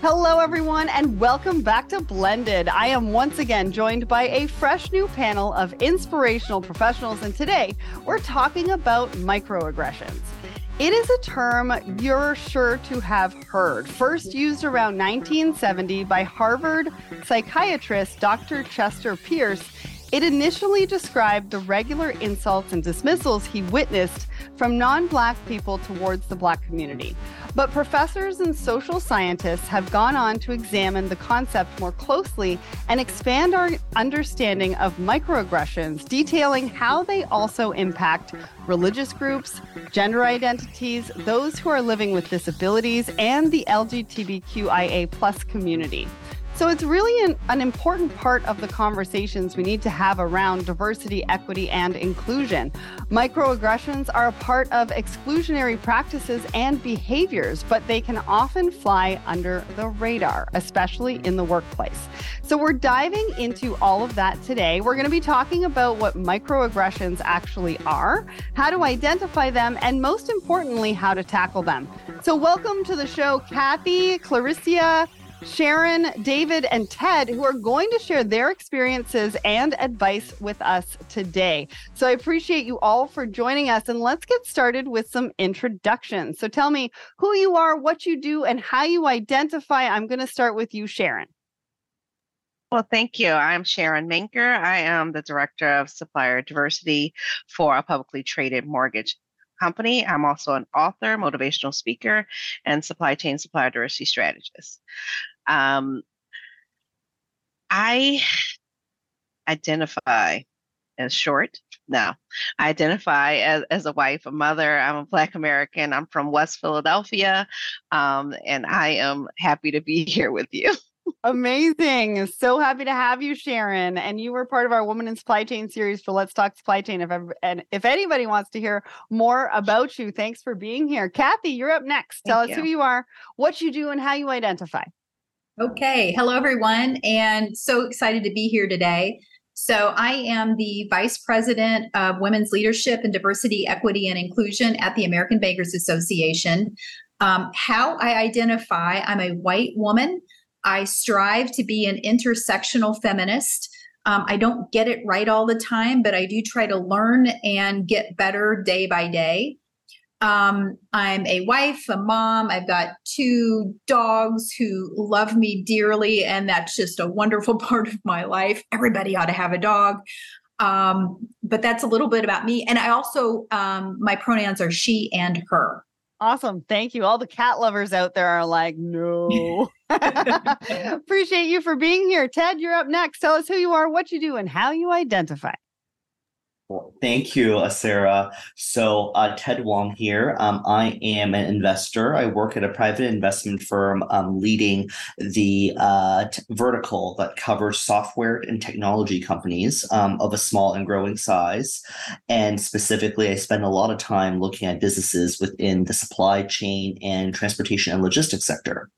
Hello, everyone, and welcome back to Blended. I am once again joined by a fresh new panel of inspirational professionals, and today we're talking about microaggressions. It is a term you're sure to have heard, first used around 1970 by Harvard psychiatrist Dr. Chester Pierce. It initially described the regular insults and dismissals he witnessed from non Black people towards the Black community. But professors and social scientists have gone on to examine the concept more closely and expand our understanding of microaggressions, detailing how they also impact religious groups, gender identities, those who are living with disabilities, and the LGBTQIA plus community. So it's really an, an, important part of the conversations we need to have around diversity, equity, and inclusion. Microaggressions are a part of exclusionary practices and behaviors, but they can often fly under the radar, especially in the workplace. So we're diving into all of that today. We're going to be talking about what microaggressions actually are, how to identify them, and most importantly, how to tackle them. So welcome to the show, Kathy, Clarissa, Sharon, David, and Ted, who are going to share their experiences and advice with us today. So I appreciate you all for joining us. And let's get started with some introductions. So tell me who you are, what you do, and how you identify. I'm going to start with you, Sharon. Well, thank you. I'm Sharon Menker. I am the Director of Supplier Diversity for a publicly traded mortgage company. I'm also an author, motivational speaker, and supply chain supplier diversity strategist. Um, I identify as short. No, I identify as, as a wife, a mother. I'm a Black American. I'm from West Philadelphia. Um, and I am happy to be here with you. Amazing. So happy to have you, Sharon. And you were part of our Woman in Supply Chain series for Let's Talk Supply Chain. If ever, and if anybody wants to hear more about you, thanks for being here. Kathy, you're up next. Tell Thank us who you are, what you do, and how you identify. Okay. Hello, everyone. And so excited to be here today. So, I am the Vice President of Women's Leadership and Diversity, Equity, and Inclusion at the American Bankers Association. Um, how I identify, I'm a white woman. I strive to be an intersectional feminist. Um, I don't get it right all the time, but I do try to learn and get better day by day. Um, I'm a wife, a mom. I've got two dogs who love me dearly, and that's just a wonderful part of my life. Everybody ought to have a dog. Um, but that's a little bit about me. And I also, um, my pronouns are she and her. Awesome. Thank you. All the cat lovers out there are like, no. Appreciate you for being here. Ted, you're up next. Tell us who you are, what you do, and how you identify. Thank you, uh, Sarah. So, uh, Ted Wong here. Um, I am an investor. I work at a private investment firm um, leading the uh, t- vertical that covers software and technology companies um, of a small and growing size. And specifically, I spend a lot of time looking at businesses within the supply chain and transportation and logistics sector.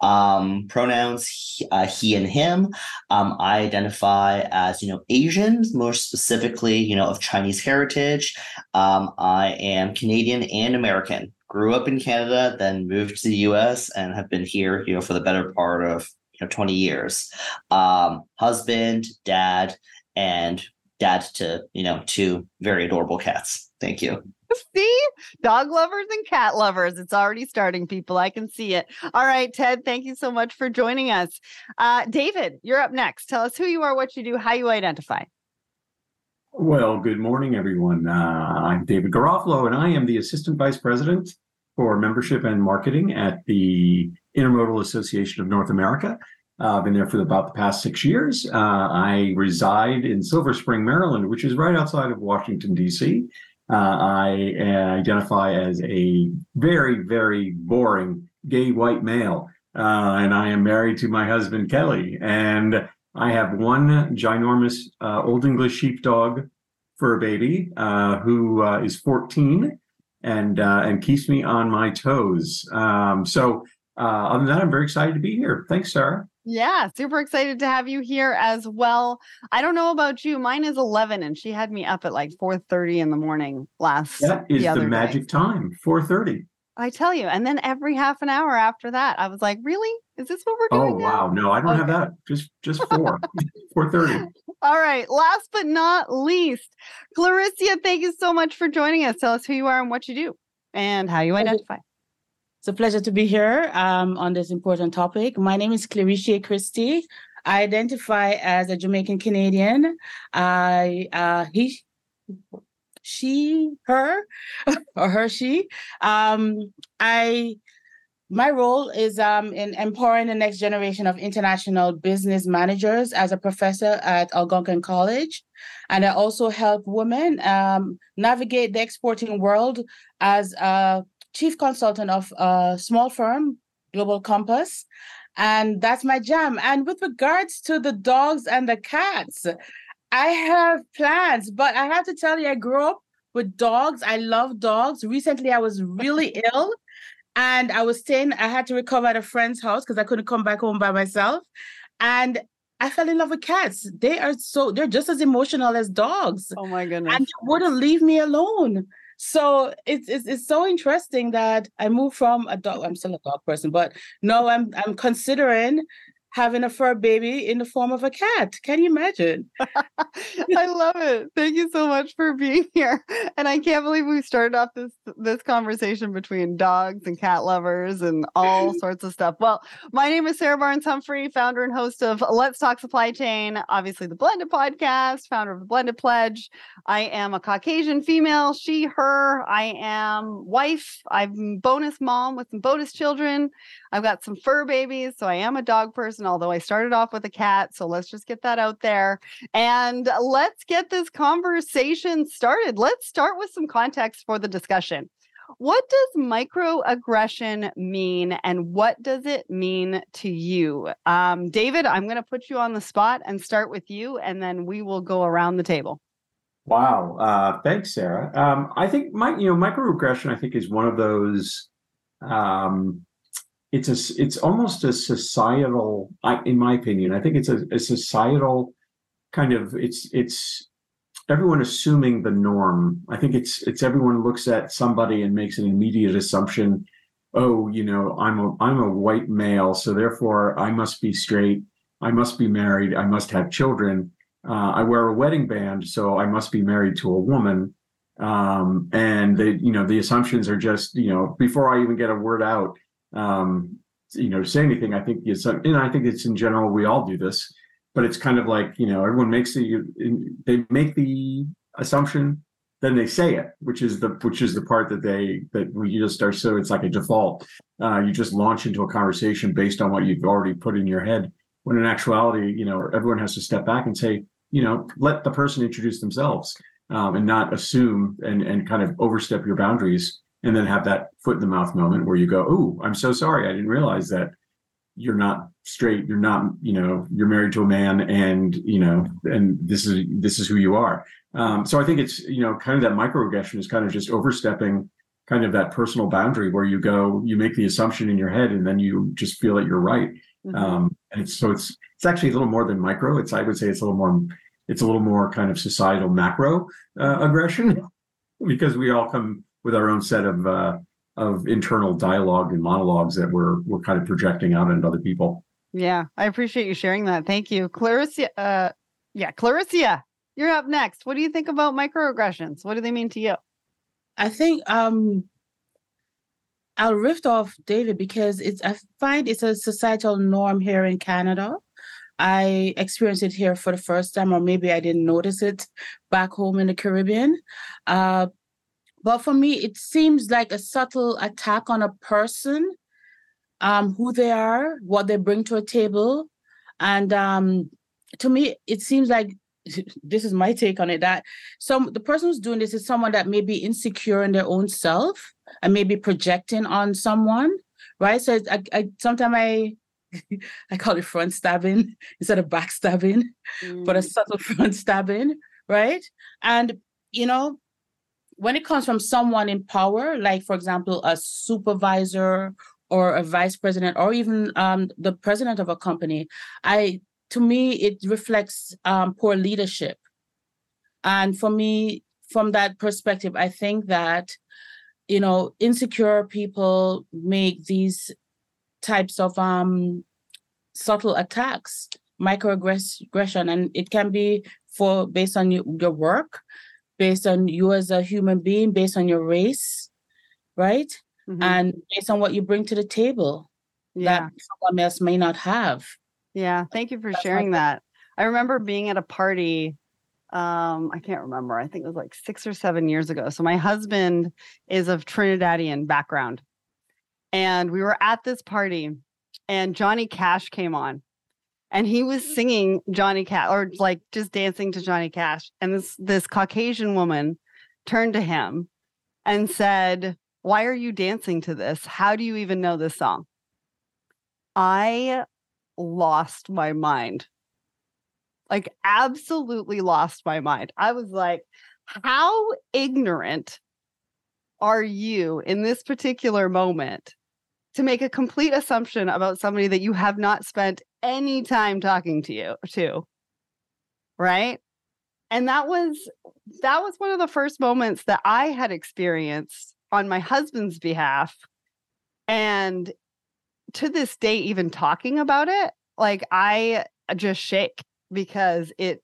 Um, pronouns he, uh, he and him. Um, I identify as, you know, Asian, more specifically, you know, of Chinese heritage. Um, I am Canadian and American. Grew up in Canada, then moved to the U.S. and have been here, you know, for the better part of you know 20 years. Um, husband, dad, and dad to you know two very adorable cats. Thank you. See, dog lovers and cat lovers. It's already starting, people. I can see it. All right, Ted, thank you so much for joining us. Uh, David, you're up next. Tell us who you are, what you do, how you identify. Well, good morning, everyone. Uh, I'm David Garofalo, and I am the Assistant Vice President for Membership and Marketing at the Intermodal Association of North America. Uh, I've been there for about the past six years. Uh, I reside in Silver Spring, Maryland, which is right outside of Washington, D.C. Uh, I identify as a very, very boring gay white male, uh, and I am married to my husband, Kelly. And I have one ginormous uh, Old English sheepdog for a baby uh, who uh, is 14 and uh, and keeps me on my toes. Um, so uh, other than that, I'm very excited to be here. Thanks, Sarah. Yeah, super excited to have you here as well. I don't know about you. Mine is 11 and she had me up at like 4:30 in the morning last That is the, the magic day. time, 4:30. I tell you. And then every half an hour after that, I was like, really? Is this what we're doing? Oh now? wow, no, I don't have that. Just just four, four thirty. All right. Last but not least, Clarissa, thank you so much for joining us. Tell us who you are and what you do and how you identify. It's a pleasure to be here um, on this important topic. My name is Clarissa Christie. I identify as a Jamaican Canadian. I uh, he she her or her she um i my role is um, in empowering the next generation of international business managers as a professor at Algonquin College. And I also help women um, navigate the exporting world as a chief consultant of a small firm, Global Compass. And that's my jam. And with regards to the dogs and the cats, I have plans, but I have to tell you, I grew up with dogs. I love dogs. Recently, I was really ill and I was staying, I had to recover at a friend's house because I couldn't come back home by myself. And I fell in love with cats. They are so, they're just as emotional as dogs. Oh my goodness. And they wouldn't leave me alone. So it's, it's it's so interesting that I moved from a dog. I'm still a dog person, but no, I'm I'm considering having a fur baby in the form of a cat. Can you imagine? I love it. Thank you so much for being here. And I can't believe we started off this this conversation between dogs and cat lovers and all sorts of stuff. Well, my name is Sarah Barnes Humphrey, founder and host of Let's Talk Supply Chain, obviously the Blended podcast, founder of the Blended Pledge. I am a Caucasian female, she, her. I am wife. I'm bonus mom with some bonus children. I've got some fur babies, so I am a dog person, although I started off with a cat. So let's just get that out there. And let's get this conversation started. Let's start with some context for the discussion. What does microaggression mean and what does it mean to you? Um, David, I'm going to put you on the spot and start with you, and then we will go around the table. Wow, uh, thanks, Sarah. Um, I think my, you know, microaggression. I think is one of those um, it's a it's almost a societal in my opinion i think it's a, a, societal kind of it's it's everyone assuming the norm. I think it's it's everyone looks at somebody and makes an immediate assumption oh you know i'm a i'm a white male so therefore i must be straight i must be married i must have children uh, i wear a wedding band so i must be married to a woman. Um, and they you know the assumptions are just you know before i even get a word out um, you know, say anything. I think it's, and I think it's in general, we all do this, but it's kind of like, you know, everyone makes the, they make the assumption, then they say it, which is the, which is the part that they, that we just are. So it's like a default. Uh, you just launch into a conversation based on what you've already put in your head. When in actuality, you know, everyone has to step back and say, you know, let the person introduce themselves um, and not assume and, and kind of overstep your boundaries and then have that foot in the mouth moment where you go, "Oh, I'm so sorry. I didn't realize that you're not straight. You're not, you know, you're married to a man, and you know, and this is this is who you are." Um, so I think it's you know, kind of that microaggression is kind of just overstepping kind of that personal boundary where you go, you make the assumption in your head, and then you just feel that you're right. Mm-hmm. Um, and it's so it's it's actually a little more than micro. It's I would say it's a little more it's a little more kind of societal macro uh, aggression because we all come with our own set of uh, of internal dialogue and monologues that we're we're kind of projecting out into other people. Yeah, I appreciate you sharing that. Thank you, Clarissa. Uh, yeah, Clarissa, you're up next. What do you think about microaggressions? What do they mean to you? I think um, I'll riff off David because it's I find it's a societal norm here in Canada. I experienced it here for the first time, or maybe I didn't notice it back home in the Caribbean. Uh, but for me, it seems like a subtle attack on a person, um, who they are, what they bring to a table. And um, to me, it seems like this is my take on it that some the person who's doing this is someone that may be insecure in their own self and maybe projecting on someone, right? So I, I sometimes I I call it front stabbing instead of back stabbing, mm. but a subtle front stabbing, right? And you know, when it comes from someone in power, like for example, a supervisor or a vice president or even um, the president of a company, I to me it reflects um, poor leadership. And for me, from that perspective, I think that you know, insecure people make these types of um subtle attacks, microaggression, and it can be for based on your, work, based on you as a human being, based on your race, right? Mm-hmm. And based on what you bring to the table yeah. that someone else may not have. Yeah, thank you for That's sharing that. I remember being at a party um i can't remember i think it was like six or seven years ago so my husband is of trinidadian background and we were at this party and johnny cash came on and he was mm. singing johnny cash or like just dancing to johnny cash and this this caucasian woman turned to him and said why are you dancing to this? How do you even know this song? I lost my mind. Like absolutely lost my mind. I was like, how ignorant are you in this particular moment to make a complete assumption about somebody that you have not spent any time talking to you to? Right? And that was that was one of the first moments that I had experienced on my husband's behalf. And to this day, even talking about it, like I just shake because it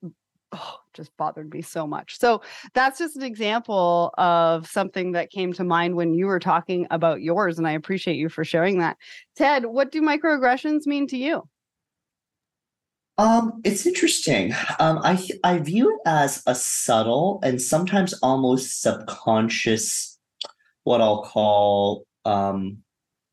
oh, just bothered me so much. So that's just an example of something that came to mind when you were talking about yours. And I appreciate you for sharing that. Ted, what do microaggressions mean to you? Um, it's interesting. Um, I I view it as a subtle and sometimes almost subconscious, what I'll call um,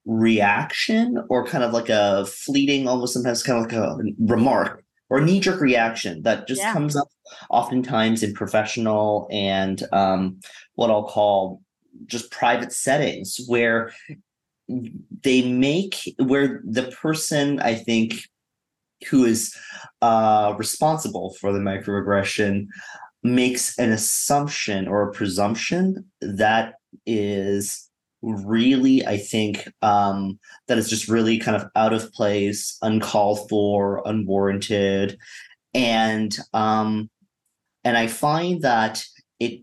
reaction, or kind of like a fleeting, almost sometimes kind of like a remark or knee jerk reaction that just yeah. comes up oftentimes in professional and um, what I'll call just private settings where they make where the person I think who is uh, responsible for the microaggression makes an assumption or a presumption that is really, I think um, that is just really kind of out of place, uncalled for, unwarranted, and um, and I find that it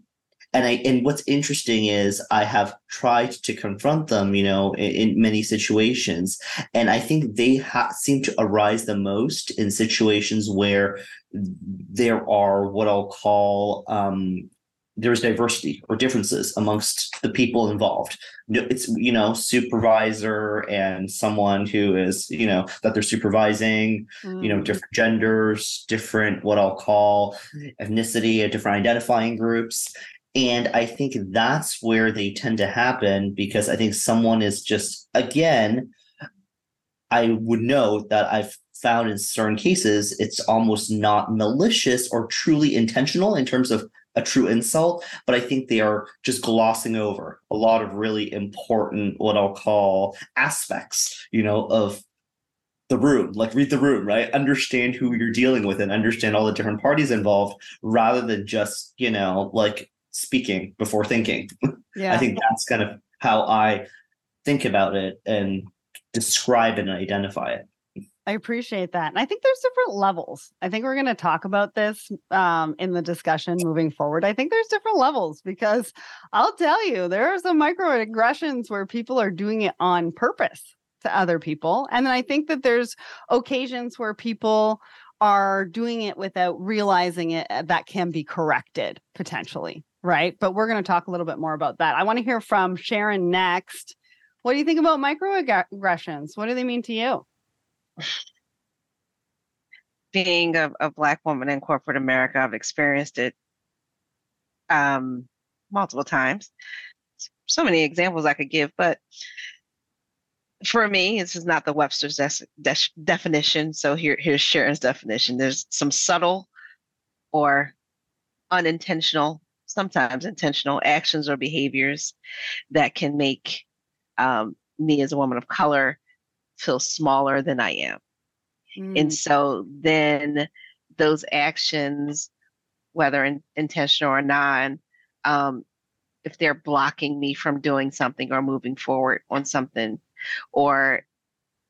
and I and what's interesting is I have tried to confront them, you know, in, in many situations, and I think they ha- seem to arise the most in situations where there are what I'll call um, there's diversity or differences amongst the people involved it's you know supervisor and someone who is you know that they're supervising mm. you know mm. different genders different what i'll call ethnicity different identifying groups and i think that's where they tend to happen because i think someone is just again i would know that i've found in certain cases it's almost not malicious or truly intentional in terms of a true insult, but I think they are just glossing over a lot of really important, what I'll call aspects, you know, of the room. Like read the room, right? Understand who you're dealing with and understand all the different parties involved rather than just, you know, like speaking before thinking. Yeah. I think that's kind of how I think about it and describe it and identify it. I appreciate that. And I think there's different levels. I think we're going to talk about this um, in the discussion moving forward. I think there's different levels because I'll tell you, there are some microaggressions where people are doing it on purpose to other people. And then I think that there's occasions where people are doing it without realizing it uh, that can be corrected potentially. Right. But we're going to talk a little bit more about that. I want to hear from Sharon next. What do you think about microaggressions? What do they mean to you? Being a, a black woman in corporate America, I've experienced it um, multiple times. So many examples I could give, but for me, this is not the Webster's de- de- definition. So here, here's Sharon's definition. There's some subtle or unintentional, sometimes intentional actions or behaviors that can make um, me as a woman of color feel smaller than I am. Mm. And so then those actions, whether in, intentional or not, um, if they're blocking me from doing something or moving forward on something or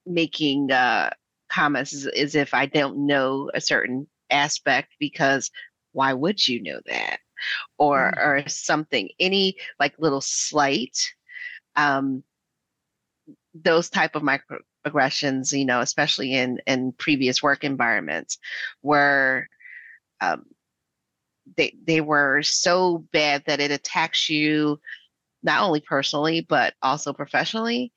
making uh, comments as, as if I don't know a certain aspect because why would you know that? Or, mm. or something, any like little slight um, those type of microaggressions, you know, especially in in previous work environments, were um, they they were so bad that it attacks you not only personally but also professionally,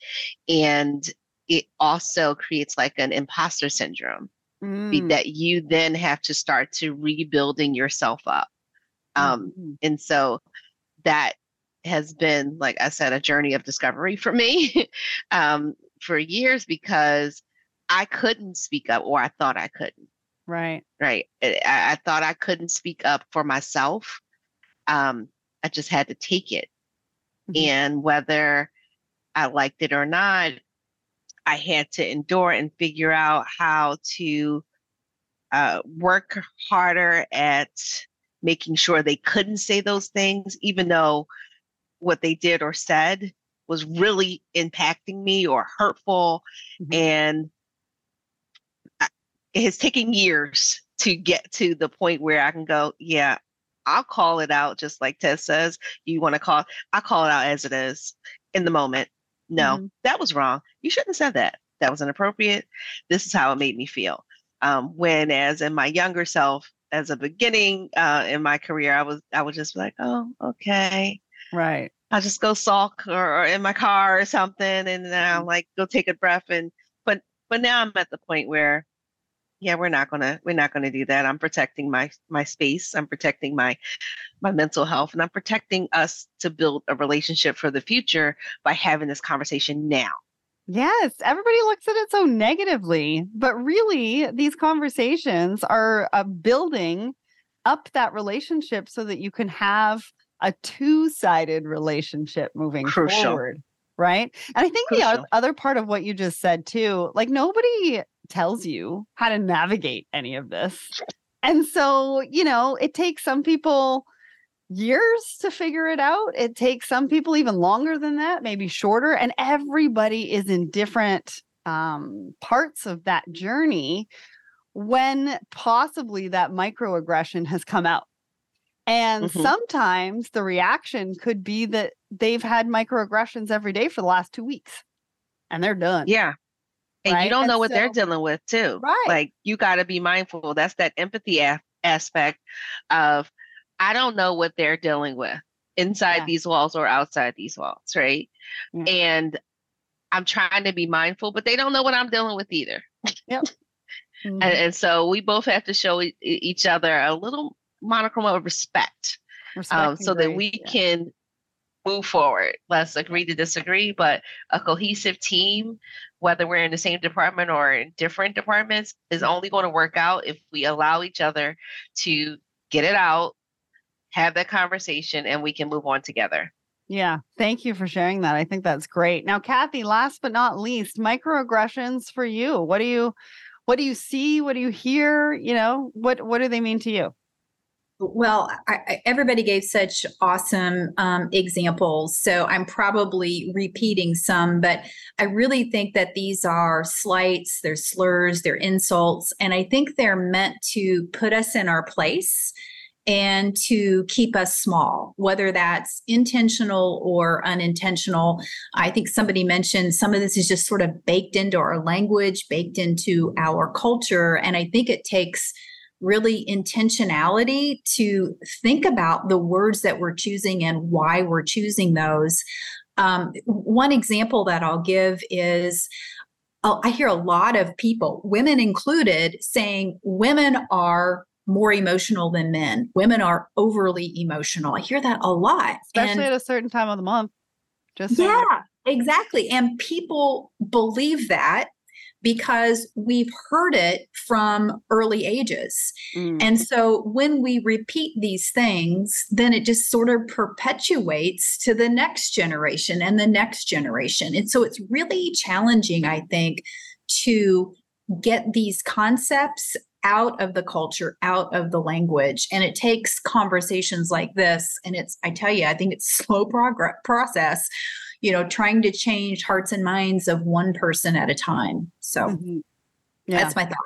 and it also creates like an imposter syndrome Mm. that you then have to start to rebuilding yourself up. Um, Mhm. and so that has been, like I said, a journey of discovery for me um, for years because I couldn't speak up or I thought I couldn't. Right. Right. I, I thought I couldn't speak up for myself. Um, I just had to take it. Mhm. And whether I liked it or not, I had to endure and figure out how to uh, work harder at making sure they couldn't say those things, even though what they did or said was really impacting me or hurtful. Mhm. And I- it has taken years to get to the point where I can go, yeah, I'll call it out, just like Ted says. You want to call, I call it out as it is in the moment. No, Mhm. that was wrong. You shouldn't have said that. That was inappropriate. This is how it made me feel. Um, when, as in my younger self, as a beginning uh, in my career, I was I would just like, oh, okay. Right. I'll just go sulk or, or in my car or something, and then Mm-hmm. I'll like go take a breath. And but but now I'm at the point where, yeah, we're not gonna we're not gonna do that. I'm protecting my my space. I'm protecting my my mental health, and I'm protecting us to build a relationship for the future by having this conversation now. Yes, everybody looks at it so negatively, but really, these conversations are uh, building up that relationship so that you can have a two sided relationship moving Crucial. forward. Right. And I think the other part of what you just said, too, like nobody tells you how to navigate any of this. And so, you know, it takes some people years to figure it out. It takes some people even longer than that, maybe shorter. And everybody is in different um, parts of that journey when possibly that microaggression has come out. And Mhm. sometimes the reaction could be that they've had microaggressions every day for the last two weeks and they're done. Yeah. And Right? you don't And know what they're dealing with too. Right. Like you got to be mindful. That's that empathy aspect of I don't know what they're dealing with inside Yeah. these walls or outside these walls, right? Yeah. And I'm trying to be mindful, but they don't know what I'm dealing with either. Mhm. And, and so we both have to show e- each other a little monochrome of respect Respect um, so that we yeah. can move forward. Let's agree to disagree, but a cohesive team, whether we're in the same department or in different departments, is only going to work out if we allow each other to get it out, have that conversation, and we can move on together. Yeah, thank you for sharing that. I think that's great. Now, Kathy, last but not least, microaggressions for you. What do you what do you see? What do you hear? You know, what what do they mean to you? Well, I, I, everybody gave such awesome um, examples. So I'm probably repeating some, but I really think that these are slights, they're slurs, they're insults. And I think they're meant to put us in our place and to keep us small, whether that's intentional or unintentional. I think somebody mentioned some of this is just sort of baked into our language, baked into our culture. And I think it takes really intentionality to think about the words that we're choosing and why we're choosing those. Um, one example that I'll give is uh, I hear a lot of people, women included, saying women are more emotional than men. Women are overly emotional. I hear that a lot. Especially And- at a certain time of the month. Just saying. yeah, exactly. And people believe that because we've heard it from early ages. Mm. And so when we repeat these things, then it just sort of perpetuates to the next generation and the next generation. And so it's really challenging, I think, to get these concepts out of the culture, out of the language. And it takes conversations like this. And it's, I tell you, I think it's slow progress process, you know, trying to change hearts and minds of one person at a time. So Mhm. Yeah. that's my thought.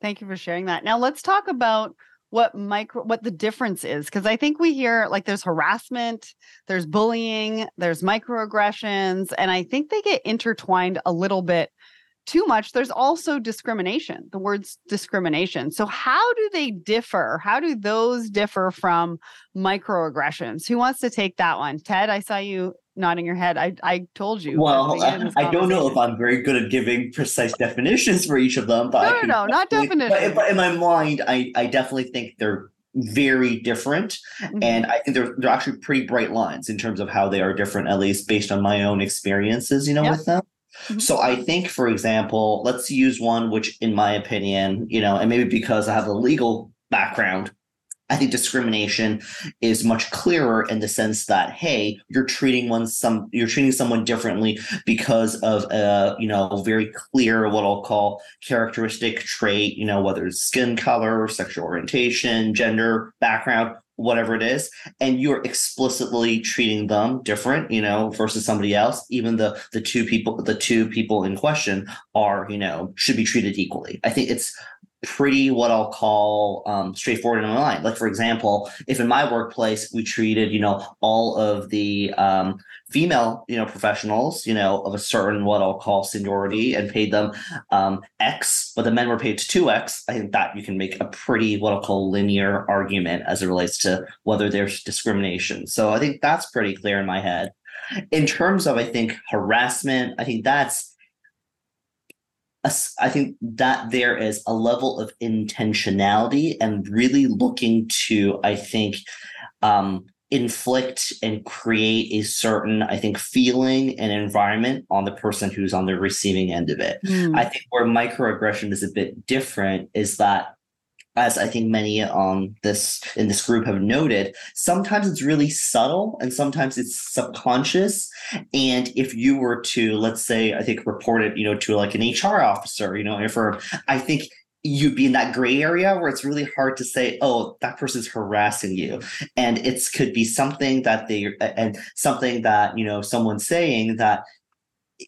Thank you for sharing that. Now let's talk about what micro what the difference is because I think we hear like there's harassment, there's bullying, there's microaggressions, and I think they get intertwined a little bit too much. There's also discrimination, the words discrimination. So, how do they differ? How do those differ from microaggressions? Who wants to take that one? Ted, I saw you nodding your head. I, I told you. Well, I don't know if I'm very good at giving precise definitions for each of them, but no, no, no, not definitions. But, in my mind, I, I definitely think they're very different mm-hmm. and i think they're, they're actually pretty bright lines in terms of how they are different at least based on my own experiences you know yep. with them Mm-hmm. So I think, for example, let's use one which, in my opinion, you know, and maybe because I have a legal background, I think discrimination is much clearer in the sense that hey, you're treating one some you're treating someone differently because of a you know very clear what I'll call characteristic trait, you know whether it's skin color, sexual orientation, gender, background, whatever it is and you're explicitly treating them different you know versus somebody else even the the two people the two people in question are you know should be treated equally. I think it's pretty what I'll call um, straightforward my mind. Like for example, if in my workplace we treated you know all of the um, female you know professionals you know of a certain what I'll call seniority and paid them um, X, but the men were paid two X, I think that you can make a pretty what I'll call linear argument as it relates to whether there's discrimination. So I think that's pretty clear in my head. In terms of I think harassment, I think that's I think that there is a level of intentionality and really looking to, I think, um, inflict and create a certain, I think, feeling and environment on the person who's on the receiving end of it. Mm. I think where microaggression is a bit different is that as I think many on this in this group have noted, sometimes it's really subtle and sometimes it's subconscious. And if you were to, let's say, I think report it, you know, to like an HR officer, you know, if I think you'd be in that gray area where it's really hard to say, oh, that person's harassing you. And it's could be something that they and something that, you know, someone's saying that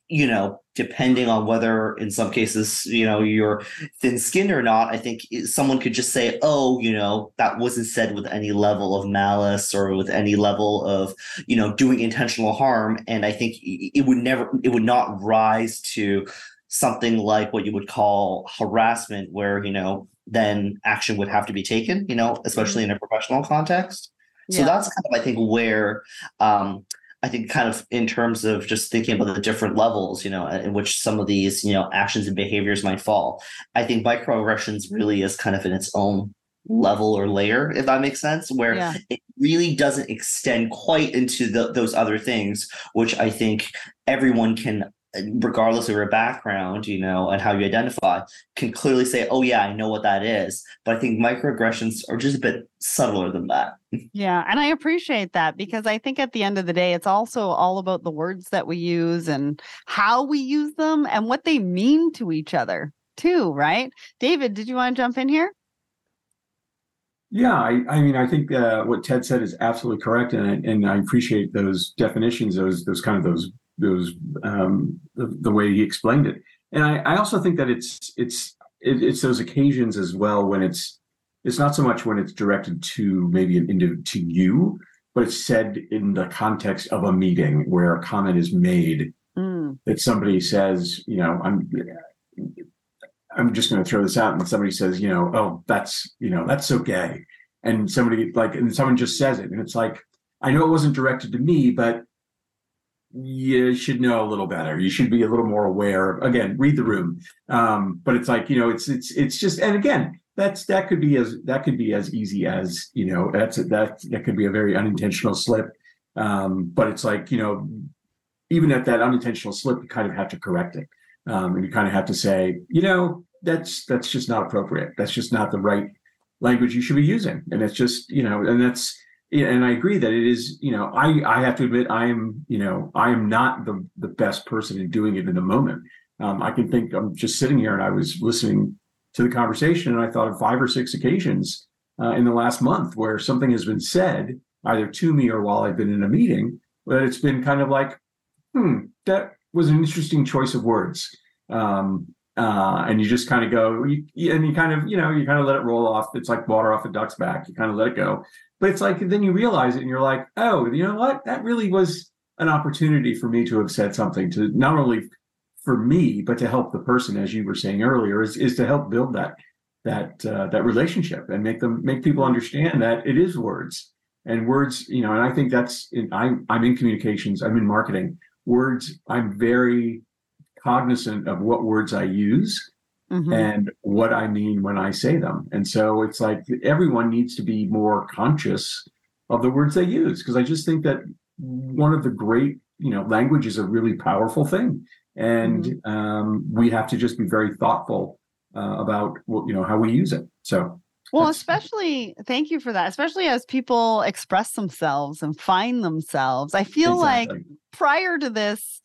you know, depending on whether in some cases, you know, you're thin skinned or not, I think someone could just say, oh, you know, that wasn't said with any level of malice or with any level of, you know, doing intentional harm. And I think it would never, it would not rise to something like what you would call harassment, where, you know, then action would have to be taken, you know, especially mm-hmm. in a professional context. So yeah. that's kind of, I think, where um, I think kind of in terms of just thinking about the different levels, you know, uh, in which some of these, you know, actions and behaviors might fall. I think microaggressions really is kind of in its own level or layer, if that makes sense, where yeah. it really doesn't extend quite into the, those other things, which I think everyone can regardless of your background, you know, and how you identify, can clearly say, oh, yeah, I know what that is. But I think microaggressions are just a bit subtler than that. Yeah. And I appreciate that because I think at the end of the day, it's also all about the words that we use and how we use them and what they mean to each other, too, right? David, did you want to jump in here? Yeah, I, I mean, I think uh, what Ted said is absolutely correct, and I, and I appreciate those definitions, those those kind of those those um, the, the, way he explained it. And I, I also think that it's it's it, it's those occasions as well when it's it's not so much when it's directed to maybe an individual to you, but it's said in the context of a meeting where a comment is made mm. that somebody says, you know, I'm I'm just going to throw this out, and somebody says, you know, oh, that's you know, that's so gay, and somebody like, and someone just says it, and it's like, I know it wasn't directed to me, but you should know a little better. You should be a little more aware. Again, read the room. Um, but it's like you know, it's it's it's just, and again, that's that could be as that could be as easy as you know, that's that that could be a very unintentional slip. Um, but it's like you know, even at that unintentional slip, you kind of have to correct it, um, and you kind of have to say, you know, that's that's just not appropriate. That's just not the right language you should be using, and it's just you know, and that's and I agree that it is, you know, I I have to admit I am, you know, I am not the the best person in doing it in the moment. Um, I can think I'm just sitting here and I was listening to the conversation and I thought of five or six occasions uh, in the last month where something has been said either to me or while I've been in a meeting that it's been kind of like, hmm, that was an interesting choice of words. Um, uh, and you just kind of go, you, and you kind of, you know, you kind of let it roll off. It's like water off a duck's back. You kind of let it go. But it's like then you realize it, and you're like, oh, you know what? That really was an opportunity for me to have said something to not only for me, but to help the person, as you were saying earlier, is is to help build that that uh, that relationship and make them make people understand that it is words and words. You know, and I think that's in, I'm I'm in communications. I'm in marketing. Words. I'm very cognizant of what words I use mm-hmm. and what I mean when I say them. And so it's like everyone needs to be more conscious of the words they use because I just think that one of the great, you know, language is a really powerful thing. And mm-hmm. um, we have to just be very thoughtful uh, about, you know, how we use it. So well, especially thank you for that. Especially as people express themselves and find themselves. I feel exactly. like prior to this,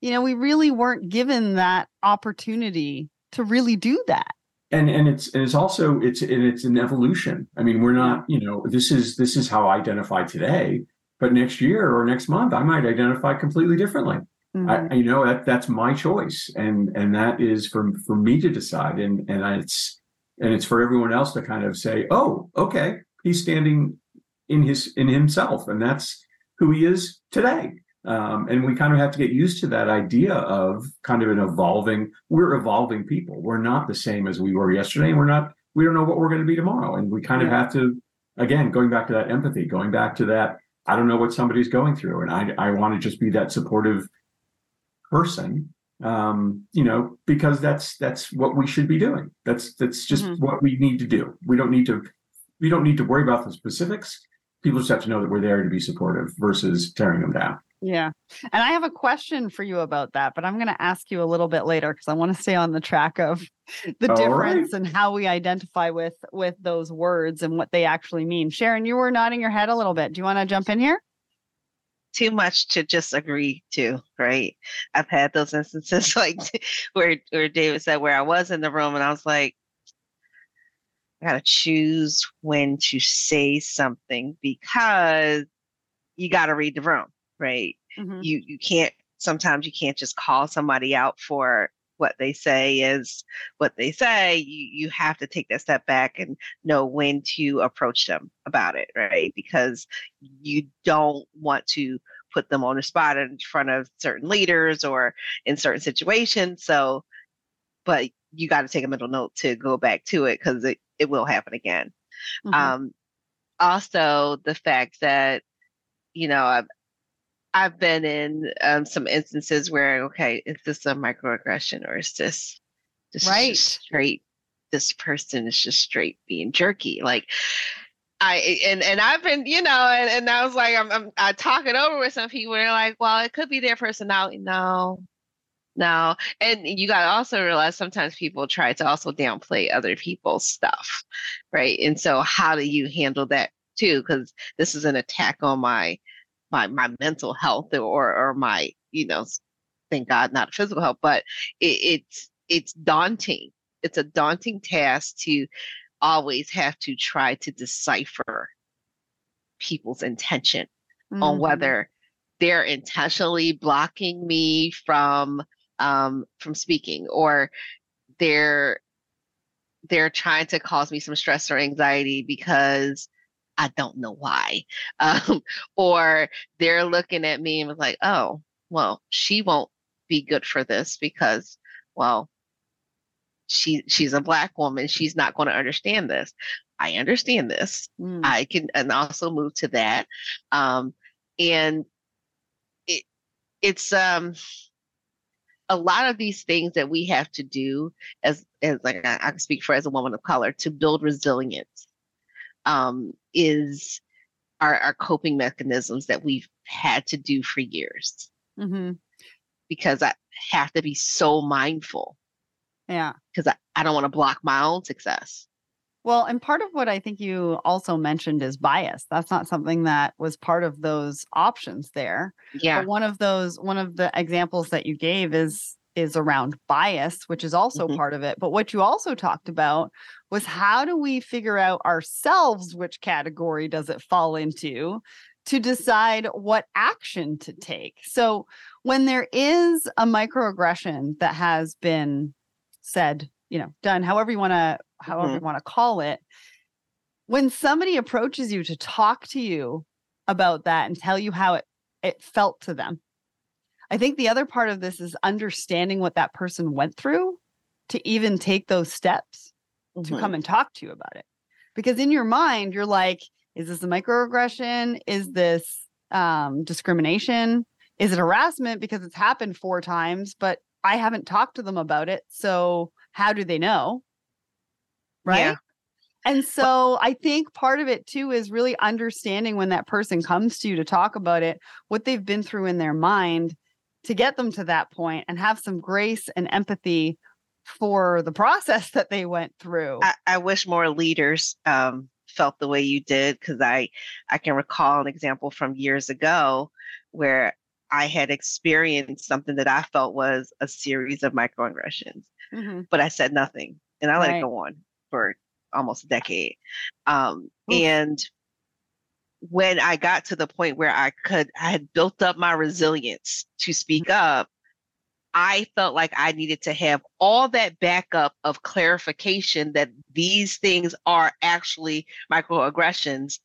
you know, we really weren't given that opportunity to really do that. And and it's and it's also it's and it's an evolution. I mean, we're not, you know, this is this is how I identify today, but next year or next month I might identify completely differently. Mm-hmm. I, you know that that's my choice, and and that is for for me to decide, and and it's and it's for everyone else to kind of say, oh, okay, he's standing in his in himself, and that's who he is today. Um, and we kind of have to get used to that idea of kind of an evolving, we're evolving people. We're not the same as we were yesterday. And we're not, we don't know what we're going to be tomorrow. And we kind of have to, again, going back to that empathy, going back to that, I don't know what somebody's going through. And I, I want to just be that supportive person um you know because that's that's what we should be doing that's that's just mm-hmm. what we need to do we don't need to we don't need to worry about the specifics people just have to know that we're there to be supportive versus tearing them down yeah. And I have a question for you about that, but I'm going to ask you a little bit later because I want to stay on the track of the All difference right. and how we identify with with those words and what they actually mean. Sharon, you were nodding your head a little bit. Do you want to jump in here? Too much to just agree to, right? I've had those instances like where where David said where I was in the room and I was like, I gotta choose when to say something because you gotta read the room right? Mm-hmm. You you can't sometimes you can't just call somebody out for what they say is what they say. You you have to take that step back and know when to approach them about it, right? Because you don't want to put them on the spot in front of certain leaders or in certain situations. So, but you got to take a mental note to go back to it because it, it will happen again. Mm-hmm. Um, also, the fact that, you know, I've been in um, some instances where, okay, is this a microaggression or is this just right. straight? This person is just straight being jerky. Like, I and and I've been, you know, and, and I was like, I'm, I'm I talk it over with some people. They're like, well, it could be their personality. No, no, and you got to also realize sometimes people try to also downplay other people's stuff, right? And so, how do you handle that too? Because this is an attack on my my my mental health or or my you know thank god not physical health but it, it's it's daunting it's a daunting task to always have to try to decipher people's intention mm-hmm. on whether they're intentionally blocking me from um, from speaking or they're they're trying to cause me some stress or anxiety because I don't know why. Um, or they're looking at me and was like, oh, well, she won't be good for this because, well, she she's a black woman. She's not going to understand this. I understand this. Mm. I can and also move to that. Um, and it it's um a lot of these things that we have to do as as like I, I can speak for as a woman of color to build resilience um, is our, our coping mechanisms that we've had to do for years. Mm-hmm. Because I have to be so mindful. Yeah. Because I, I don't want to block my own success. Well, and part of what I think you also mentioned is bias. That's not something that was part of those options there. Yeah. But one of those, one of the examples that you gave is is around bias, which is also mm-hmm. part of it. But what you also talked about was how do we figure out ourselves which category does it fall into to decide what action to take. So when there is a microaggression that has been said, you know, done, however you want to, however Mhm. you want to call it. When somebody approaches you to talk to you about that and tell you how it, it felt to them, I think the other part of this is understanding what that person went through to even take those steps to Mhm. come and talk to you about it. Because in your mind, you're like, is this a microaggression? Is this um, discrimination? Is it harassment because it's happened four times, but I haven't talked to them about it? So how do they know? Right. Yeah. And so I think part of it too is really understanding when that person comes to you to talk about it, what they've been through in their mind to get them to that point and have some grace and empathy for the process that they went through. I, I wish more leaders um, felt the way you did because I I can recall an example from years ago where I had experienced something that I felt was a series of microaggressions, Mhm. but I said nothing and I let Right. it go on for almost a decade. Um, and when I got to the point where I could, I had built up my resilience to speak mm-hmm. up. I felt like I needed to have all that backup of clarification that these things are actually microaggressions.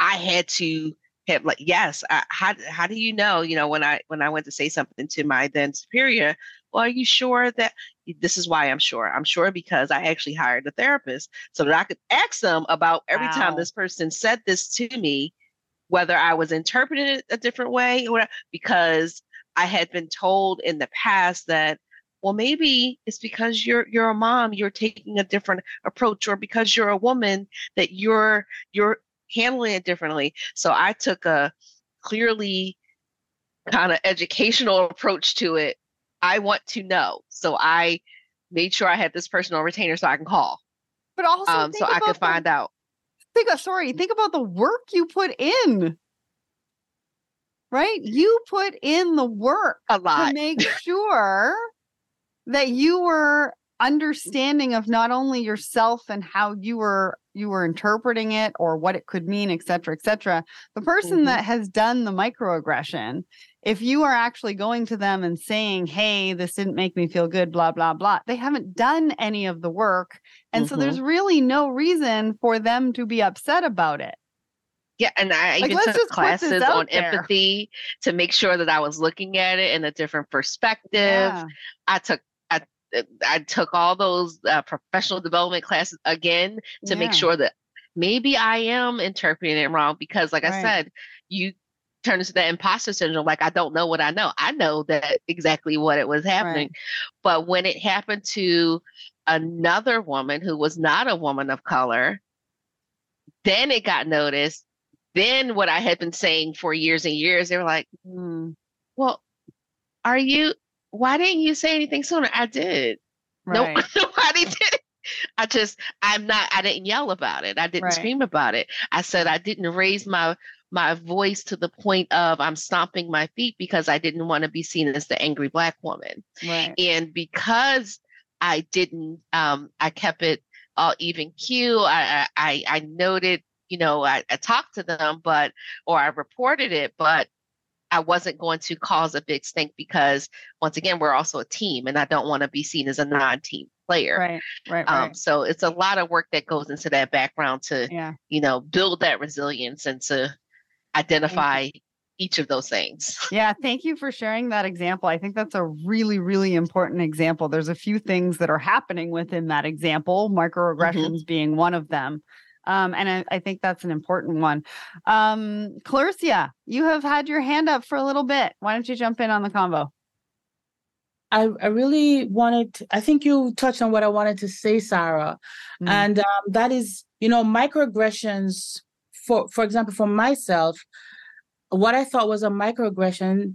I had to have like, yes, I, how how do you know? You know, when I when I went to say something to my then superior, well, are you sure that this is why I'm sure? I'm sure because I actually hired a therapist so that I could ask them about every time this person said this to me, whether I was interpreting it a different way or because I had been told in the past that well maybe it's because you're you're a mom you're taking a different approach or because you're a woman that you're you're handling it differently so I took a clearly kind of educational approach to it I want to know so I made sure I had this personal retainer so I can call But also, um so I could the- find out Think of, sorry, think about the work you put in. Right? You put in the work a lot to make sure that you were understanding of not only yourself and how you were you were interpreting it or what it could mean et cetera et cetera the person Mhm. that has done the microaggression if you are actually going to them and saying hey this didn't make me feel good blah blah blah they haven't done any of the work and so Mhm. there's really no reason for them to be upset about it Yeah, and I Like, even took just put this classes on there. empathy to make sure that I was looking at it in a different perspective. yeah I took I uh, I took all those uh, professional development classes again to make sure that maybe I am interpreting it wrong because, like I said, you turn into that imposter syndrome. Like I don't know what I know. I know that exactly what it was happening, but when it happened to another woman who was not a woman of color, then it got noticed. Then what I had been saying for years and years, they were like, Mm, "Well, are you? Why didn't you say anything sooner?" I did. right. Nope, nobody did. I just, I'm not. I didn't yell about it. I didn't Right. scream about it. I said I didn't raise my my voice to the point of I'm stomping my feet because I didn't want to be seen as the angry black woman. right And because I didn't, um, I kept it all even. I, I, I I noted, you know, I, I talked to them, but or I reported it, but I wasn't going to cause a big stink because once again, we're also a team, and I don't want to be seen as a non-team player. right right Um, right so it's a lot of work that goes into that background to, yeah you know, build that resilience and to identify each of those things. Yeah, thank you for sharing that example. I think that's a really, really important example. There's a few things that are happening within that example, microaggressions being one of them. Um, and I, I think that's an important one. Um, Clarissa, you have had your hand up for a little bit. Why don't you jump in on the convo? I, I really wanted, I think you touched on what I wanted to say, Sarah. Mm. And um, that is, you know, microaggressions, for, for example, for myself, what I thought was a microaggression,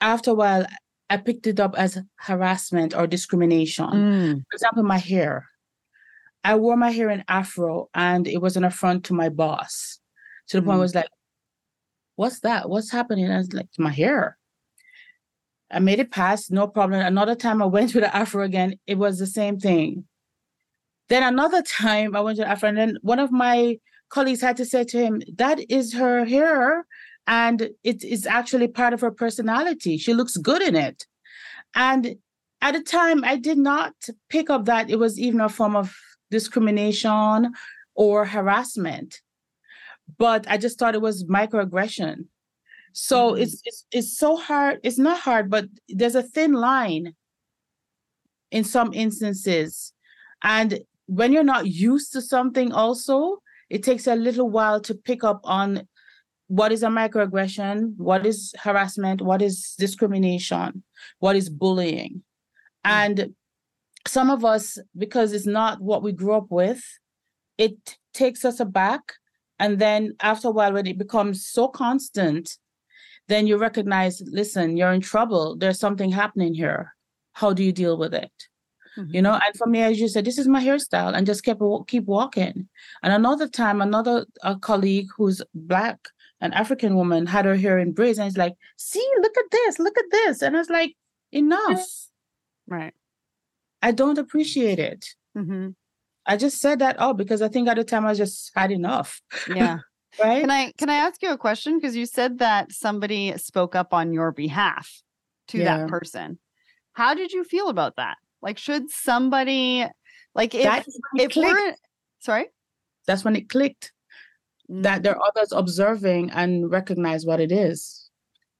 after a while, I picked it up as harassment or discrimination. Mm, For example, my hair. I wore my hair in afro and it was an affront to my boss. To the point Mm. where I was like, what's that? What's happening? I was like, my hair. I made it pass, no problem. Another time I went with the afro again, it was the same thing. Then another time I went to the afro, and then one of my colleagues had to say to him, That is her hair, and it is actually part of her personality. She looks good in it. And at the time, I did not pick up that it was even a form of discrimination or harassment, but I just thought it was microaggression. So mm-hmm. it's, it's it's so hard. It's not hard, but there's a thin line in some instances, and when you're not used to something, also it takes a little while to pick up on what is a microaggression, what is harassment, what is discrimination, what is bullying. Mm-hmm. And some of us, because it's not what we grew up with, it takes us aback. And then after a while, when it becomes so constant, then you recognize, listen, you're in trouble. There's something happening here. How do you deal with it? Mm-hmm. You know, and for me, as you said, this is my hairstyle, and just kept keep walking. And another time, another a colleague who's black, an African woman, had her hair in braids, and it's like, see, look at this, look at this, and I was like, enough. Right. I don't appreciate it. Mm-hmm. I just said that oh because I think at the time I just had enough. Yeah. right. Can I can I ask you a question? Because you said that somebody spoke up on your behalf to yeah. that person. How did you feel about that? Like, should somebody like if if we're sorry? That's when it clicked. Mm-hmm. That there are others observing and recognize what it is.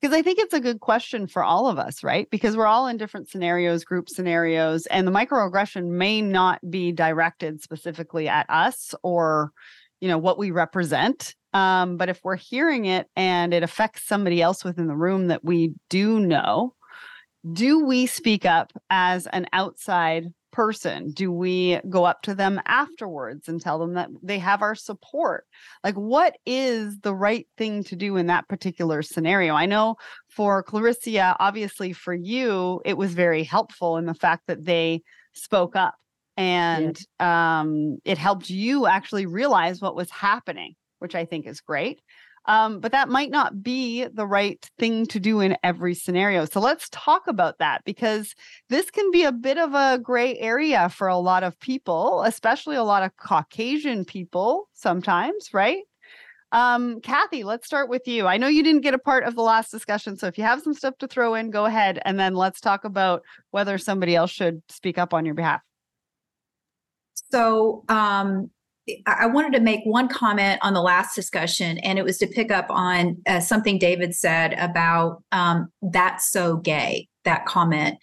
Because I think it's a good question for all of us, right? Because we're all in different scenarios, group scenarios, and the microaggression may not be directed specifically at us or, you know, what we represent. Um, but if we're hearing it and it affects somebody else within the room that we do know, do we speak up as an outside person? Do we go up to them afterwards and tell them that they have our support? Like, what is the right thing to do in that particular scenario? I know for Clarissa, obviously for you, it was very helpful in the fact that they spoke up and um, it helped you actually realize what was happening, which I think is great. Um, but that might not be the right thing to do in every scenario. So let's talk about that because this can be a bit of a gray area for a lot of people, especially a lot of Caucasian people sometimes, right? Um, Kathy, let's start with you. I know you didn't get a part of the last discussion. So if you have some stuff to throw in, go ahead. And then let's talk about whether somebody else should speak up on your behalf. So, um, I wanted to make one comment on the last discussion, and it was to pick up on uh, something David said about um, that's so gay, that comment.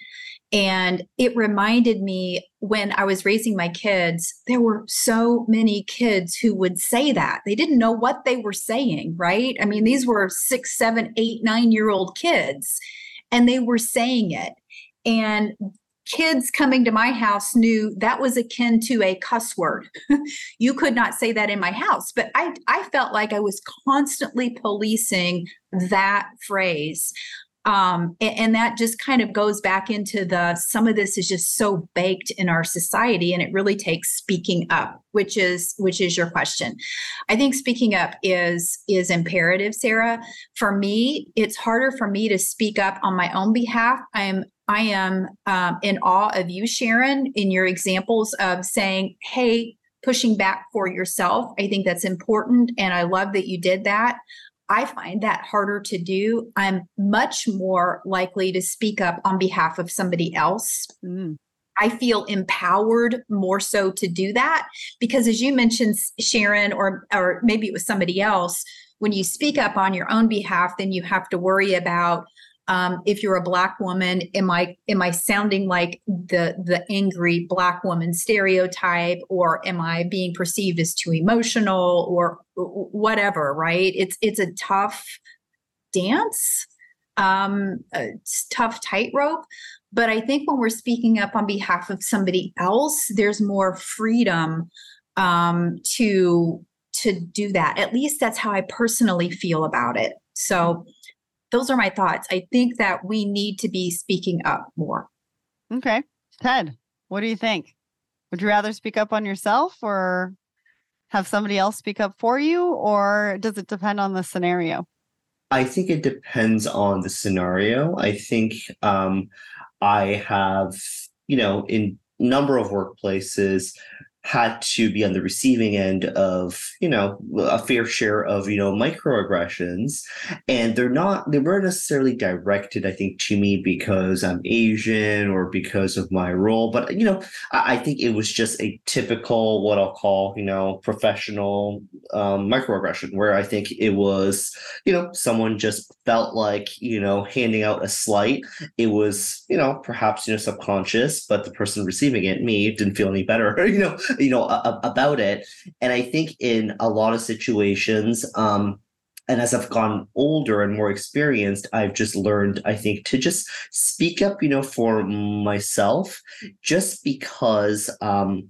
And it reminded me when I was raising my kids, there were so many kids who would say that. They didn't know what they were saying, right? I mean, these were six, seven, eight, nine year old kids, and they were saying it. And kids coming to my house knew that was akin to a cuss word. you could not say that in my house, but I, I felt like I was constantly policing that phrase. Um, and, and, that just kind of goes back into the some of this is just so baked in our society and it really takes speaking up which is which is your question i think speaking up is is imperative sarah for me it's harder for me to speak up on my own behalf i'm I am um, in awe of you, Sharon, in your examples of saying, hey, pushing back for yourself. I think that's important. And I love that you did that. I find that harder to do. I'm much more likely to speak up on behalf of somebody else. Mm. I feel empowered more so to do that because, as you mentioned, Sharon, or or maybe it was somebody else, when you speak up on your own behalf, then you have to worry about um, if you're a black woman am i am i sounding like the the angry black woman stereotype or am i being perceived as too emotional or whatever right? It's it's a tough dance. Um it's tough tightrope. But i think when we're speaking up on behalf of somebody else there's more freedom um to to do that. At least that's how i personally feel about it. So those are my thoughts. I think that we need to be speaking up more. Okay. Ted, what do you think? Would you rather speak up on yourself or have somebody else speak up for you, or does it depend on the scenario? I think it depends on the scenario. I think um, I have, you know, in number of workplaces had to be on the receiving end of you know a fair share of you know microaggressions. And they're not they weren't necessarily directed i think to me because i'm asian or because of my role. But you know i, I think it was just a typical what i'll call you know professional um, microaggression where i think it was you know someone just felt like you know handing out a slight. It was you know perhaps you know subconscious but the person receiving it me didn't feel any better you know you know a, about it. And i think in a lot of situations um and as i've gotten older and more experienced i've just learned i think to just speak up you know for myself just because um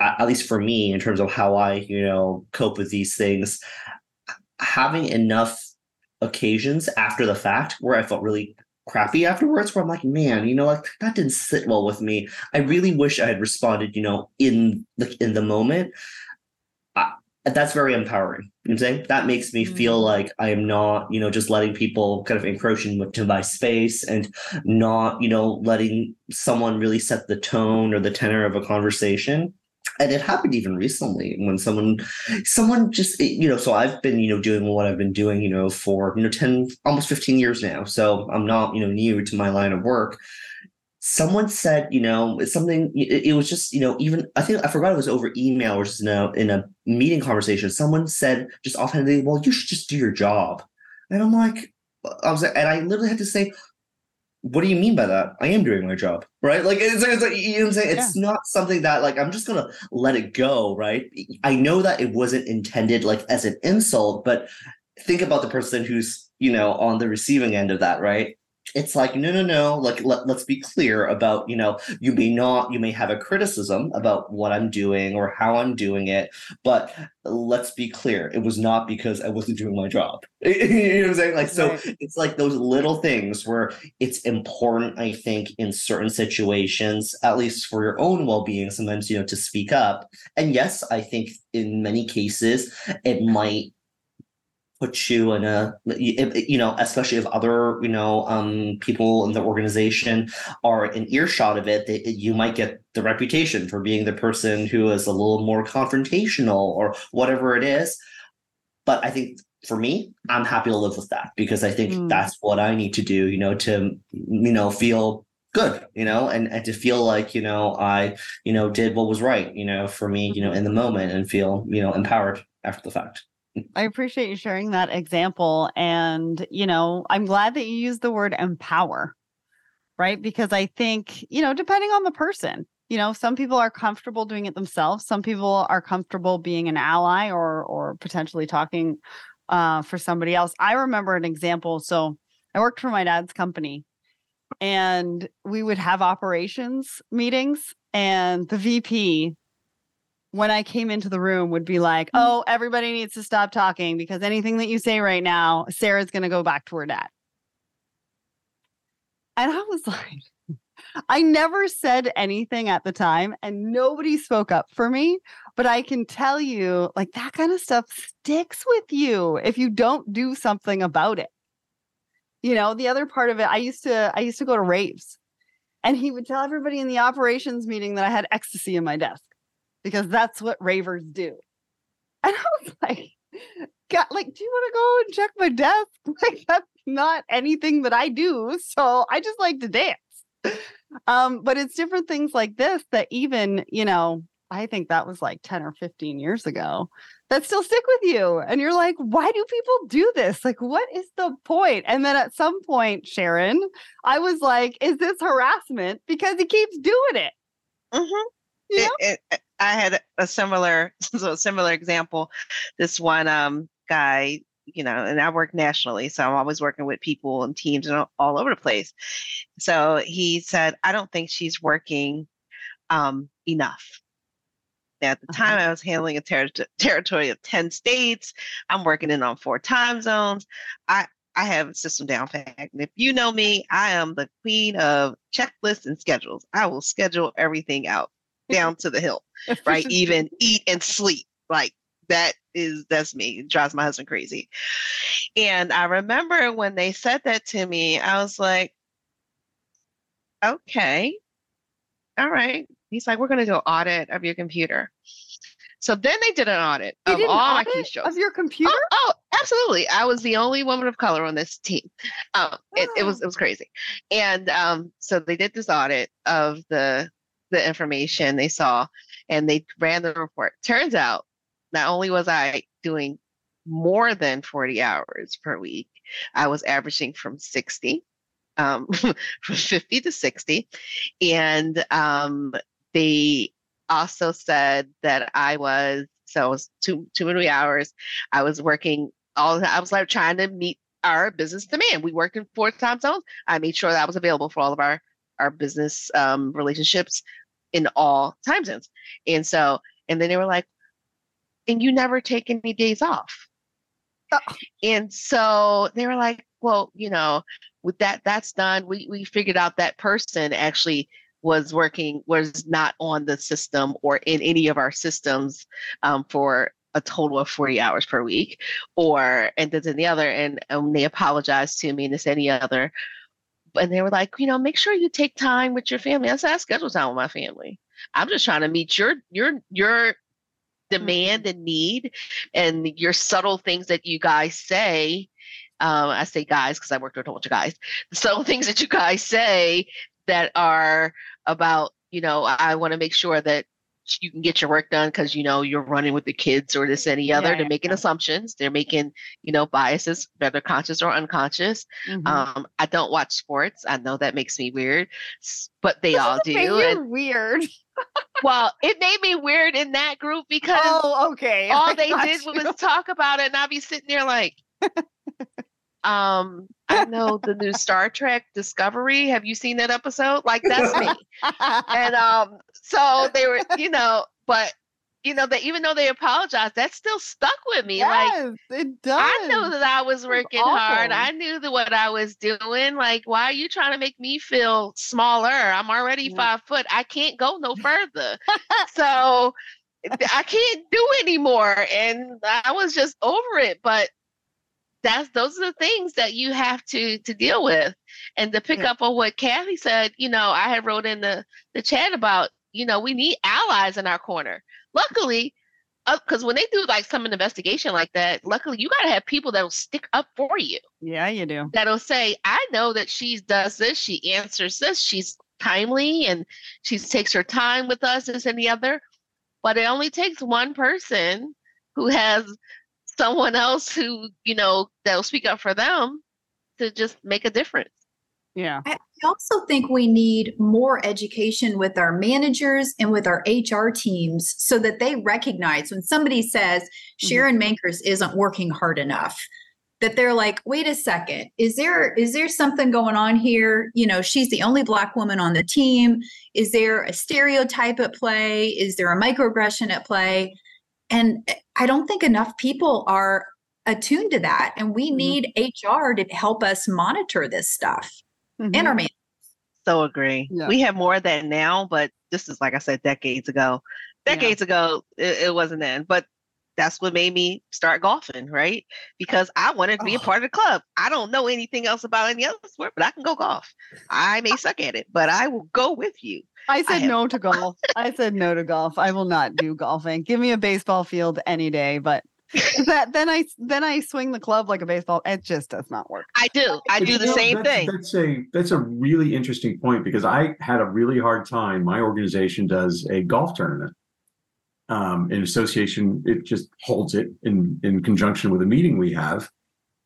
at least for me in terms of how i you know cope with these things having enough occasions after the fact where i felt really crappy afterwards where I'm like, man, you know, like that didn't sit well with me. I really wish I had responded, you know, in the in the moment. I, that's very empowering. You know I'm saying? That makes me mm-hmm. feel like I am not, you know, just letting people kind of encroach into my space and not, you know, letting someone really set the tone or the tenor of a conversation and it happened even recently when someone someone just you know so i've been you know doing what i've been doing you know for you know 10 almost 15 years now. So i'm not you know new to my line of work. Someone said you know something it, it was just you know even i think i forgot it was over email or just in a, in a meeting conversation. Someone said just offhandedly well you should just do your job. And i'm like i was like and i literally had to say what do you mean by that? I am doing my job, right? Like it's, it's like you know what I'm saying. It's yeah. not something that like I'm just gonna let it go, right? I know that it wasn't intended like as an insult, but think about the person who's you know on the receiving end of that, right? It's like no no no like let, let's be clear about you know you may not you may have a criticism about what i'm doing or how i'm doing it but let's be clear it was not because i wasn't doing my job. You know what i'm saying? Like so right. it's like those little things where it's important i think in certain situations at least for your own well-being sometimes you know to speak up. And yes i think in many cases it might put you in a you know especially if other you know um, people in the organization are in earshot of it they, you might get the reputation for being the person who is a little more confrontational or whatever it is but i think for me i'm happy to live with that because i think mm. that's what i need to do you know to you know feel good you know and and to feel like you know i you know did what was right you know for me you know in the moment and feel you know empowered after the fact I appreciate you sharing that example. And, you know, I'm glad that you use the word empower, right? Because I think, you know, depending on the person, you know, some people are comfortable doing it themselves. Some people are comfortable being an ally or or potentially talking uh, for somebody else. I remember an example. So I worked for my dad's company and we would have operations meetings and the VP when I came into the room would be like, mm. oh, everybody needs to stop talking because anything that you say right now, Sarah's going to go back to her dad. And I was like, I never said anything at the time and nobody spoke up for me. But I can tell you, like, that kind of stuff sticks with you if you don't do something about it. You know, the other part of it, I used to, I used to go to raves and he would tell everybody in the operations meeting that I had ecstasy in my desk because that's what ravers do. And I was like, God, like, do you want to go and check my desk? Like, that's not anything that I do. So I just like to dance. Um, but it's different things like this that even, you know, I think that was like 10 or 15 years ago that still stick with you. And you're like, why do people do this? Like, what is the point? And then at some point, Sharon, I was like, is this harassment? Because he keeps doing it. Mm-hmm. You know? it, it, I had a similar so a similar example. This one um, guy, you know, and I work nationally, so I'm always working with people and teams and all, all over the place. So he said, "I don't think she's working um, enough." At the time, uh-huh. I was handling a ter- territory of 10 states. I'm working in on four time zones. I, I have a system down pat. And if you know me, I am the queen of checklists and schedules. I will schedule everything out down to the hill, right? Even eat and sleep. Like that is that's me. It drives my husband crazy. And I remember when they said that to me, I was like, okay, all right. He's like, we're going to do an audit of your computer. So then they did an audit You of all my keystrokes. of your computer. Oh, oh, absolutely. I was the only woman of color on this team. Um, it, it was it was crazy. And um, so they did this audit of the the information they saw and they ran the report. Turns out not only was I doing more than 40 hours per week, I was averaging from 60, um, from 50 to 60. And um, they also said that I was so it was too too many hours. I was working all I was like trying to meet our business demand. We worked in four time zones. I made sure that I was available for all of our our business um, relationships in all time zones. And so, and then they were like, and you never take any days off. Oh. And so they were like, well, you know, with that, that's done. We we figured out that person actually was working was not on the system or in any of our systems um, for a total of 40 hours per week or and this and the other and um, they apologized to me and this and the other and they were like you know make sure you take time with your family i said i schedule time with my family i'm just trying to meet your your your demand and need and your subtle things that you guys say um, I say guys because I worked with a whole bunch of guys. The subtle things that you guys say that are about, you know, I want to make sure that you can get your work done because you know you're running with the kids or this any other. Yeah, They're making yeah. assumptions. They're making, you know, biases, whether conscious or unconscious. Mhm. Um, I don't watch sports. I know that makes me weird, but they all do. And, weird. well, it made me weird in that group because Oh, okay. I all they did you. was talk about it, and I'd be sitting there like, um, I know the new Star Trek Discovery. Have you seen that episode? Like that's me. and um, so they were, you know, but you know, that even though they apologized, that still stuck with me. Like it does. I know that I was working hard. I knew that what I was doing. Like, why are you trying to make me feel smaller? I'm already Yeah. five foot. I can't go no further. so I can't do anymore. And I was just over it. But that's those are the things that you have to to deal with. And to pick Yeah. up on what Kathy said, you know, I had wrote in the the chat about, you know, we need allies in our corner. Luckily, uh, because when they do like some investigation like that, luckily you gotta have people that'll stick up for you. Yeah, you do. That'll say, I know that she does this, she answers this, she's timely and she takes her time with us, this and the other. But it only takes one person who has someone else who, you know, that'll speak up for them to just make a difference. Yeah. I I also think we need more education with our managers and with our HR teams so that they recognize when somebody says mm-hmm. Sharon Mankers isn't working hard enough that they're like wait a second. Is there is there something going on here? You know she's the only black woman on the team. Is there a stereotype at play? Is there a microaggression at play? And I don't think enough people are attuned to that and we Mhm. need HR to help us monitor this stuff and Mhm. our man So agree. Yeah. We have more of that now, but this is like I said, decades ago. Yeah. Decades ago, it, it wasn't then. But that's what made me start golfing, right? Because I wanted to be a Oh. part of the club. I don't know anything else about any other sport, but I can go golf. I may suck at it, but I will go with you. I said have- no to golf. I said no to golf. I will not do golfing. Give me a baseball field any day, but that then I then I swing the club like a baseball. It just does not work. I do. I But do the know, same that's, thing. That's a that's a really interesting point because I had a really hard time. My organization does a golf tournament. Um, in association, it just holds it in in conjunction with a meeting we have,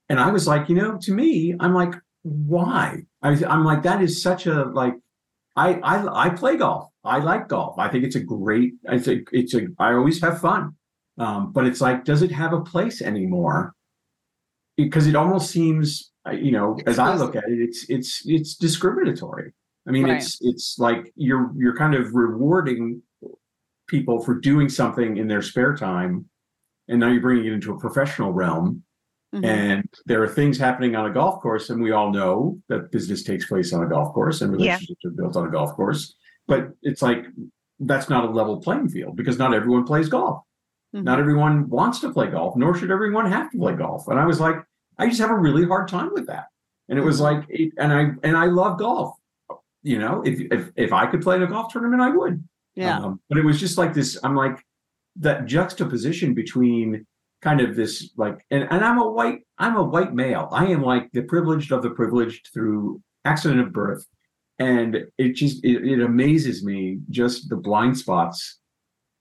and I was like, you know, to me, I'm like, why? I, I'm like, that is such a like. I, I I play golf. I like golf. I think it's a great. I think it's a. I always have fun, um, but it's like, does it have a place anymore? Because it almost seems, you know, as I look at it, it's it's it's discriminatory. I mean, Right. it's it's like you're you're kind of rewarding people for doing something in their spare time, and now you're bringing it into a professional realm. Mhm. And there are things happening on a golf course, and we all know that business takes place on a golf course and Yeah. relationships are built on a golf course. But it's like that's not a level playing field because not everyone plays golf. Mhm. Not everyone wants to play golf, nor should everyone have to play golf. And I was like, I just have a really hard time with that. And it was like, it, and I and I love golf. You know, if if if I could play in a golf tournament, I would. Yeah. Um, but it was just like this. I'm like that juxtaposition between kind of this like, and, and I'm a white, I'm a white male. I am like the privileged of the privileged through accident of birth, and it just it, it amazes me just the blind spots,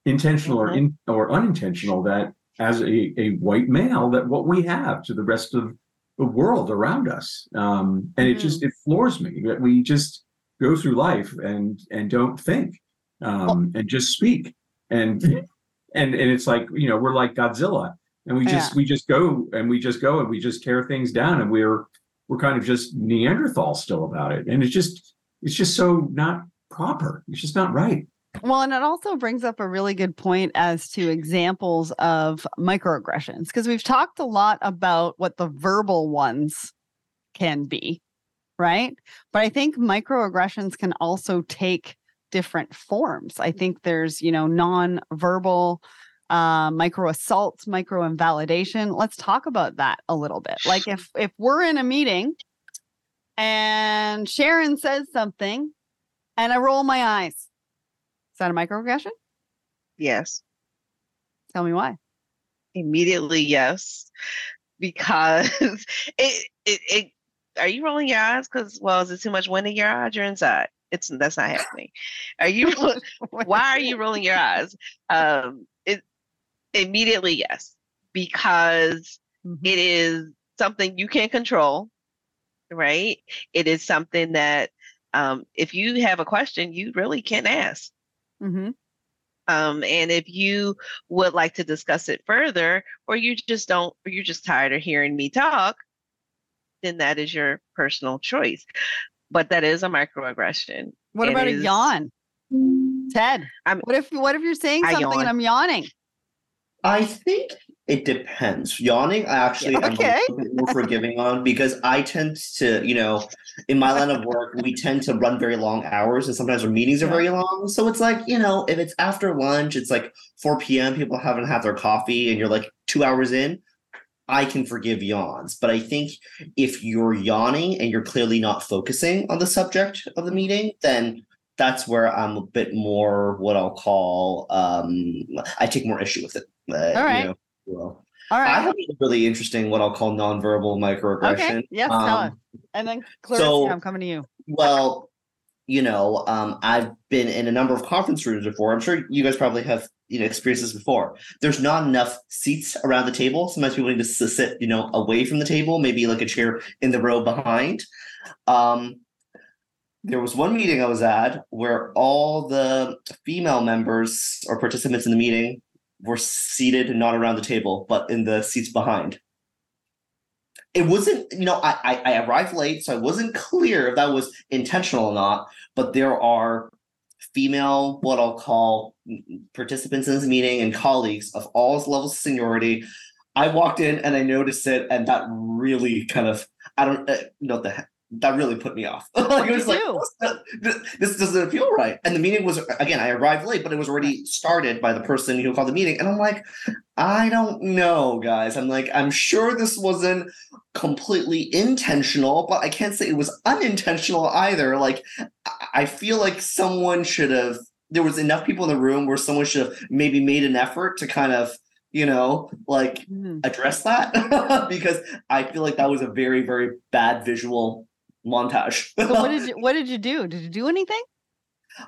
intentional or in or unintentional, that as a, a white male that what we have to the rest of the world around us. Um, and it just it floors me that we just go through life and and don't think um, and just speak. And and and it's like you know we're like Godzilla. And we just Yeah. we just go and we just go and we just tear things down and we're we're kind of just Neanderthal still about it. And it's just it's just so not proper. It's just not right. Well, and it also brings up a really good point as to examples of microaggressions because we've talked a lot about what the verbal ones can be, right? But I think microaggressions can also take different forms. I think there's, you know, non-verbal uh, micro assaults, micro invalidation. Let's talk about that a little bit. Like if if we're in a meeting and Sharon says something and I roll my eyes, is that a microaggression? Yes. Tell me why. Immediately, yes. Because it, it, it, are you rolling your eyes? Because, well, is it too much wind in your eyes? You're inside. It's, that's not happening. Are you, why are you rolling your eyes? Um, it, immediately, yes. Because Mhm. it is something you can't control, right? It is something that um, if you have a question, you really can't ask. Mm-hmm. Um, and if you would like to discuss it further, or you just don't, or you're just tired of hearing me talk, then that is your personal choice. But that is a microaggression. What It about a yawn? Ted, I'm- what if what if you're saying I something and. I'm yawning? I think it depends. Yawning, I actually am Okay. a little bit more forgiving on because I tend to, you know, in my line of work, we tend to run very long hours and sometimes our meetings are very long. So it's like, you know, if it's after lunch, it's like 4 p.m., people haven't had their coffee and you're like two hours in, I can forgive yawns. But I think if you're yawning and you're clearly not focusing on the subject of the meeting, then that's where I'm a bit more what I'll call um I take more issue with it. Uh, All right. You know, well, All I have a really interesting what I'll call nonverbal microaggression. Okay. Yes. Um, And then Clarissa, so- I'm coming to you. well, you know, um, I've been in a number of conference rooms before. I'm sure you guys probably have, you know, experienced this before. There's not enough seats around the table. Sometimes people need to sit, you know, away from the table, maybe like a chair in the row behind. Um, there was one meeting I was at where all the female members or participants in the meeting were seated not around the table, but in the seats behind it wasn't you know I, I i arrived late so i wasn't clear if that was intentional or not but there are female what i'll call participants in this meeting and colleagues of all levels of seniority. I walked in and i noticed it and that really kind of i don't uh, know the that really put me off. like it was like this, this doesn't feel right. And the meeting was again, I arrived late, but it was already started by the person who called the meeting. And I'm like, I don't know, guys. I'm like, I'm sure this wasn't completely intentional, but I can't say it was unintentional either. Like, I- feel like someone should have. There was enough people in the room where someone should have maybe made an effort to kind of, you know, like Mhm. address that because I feel like that was a very, very bad visual montage. So what did you what did you do? Did you do anything?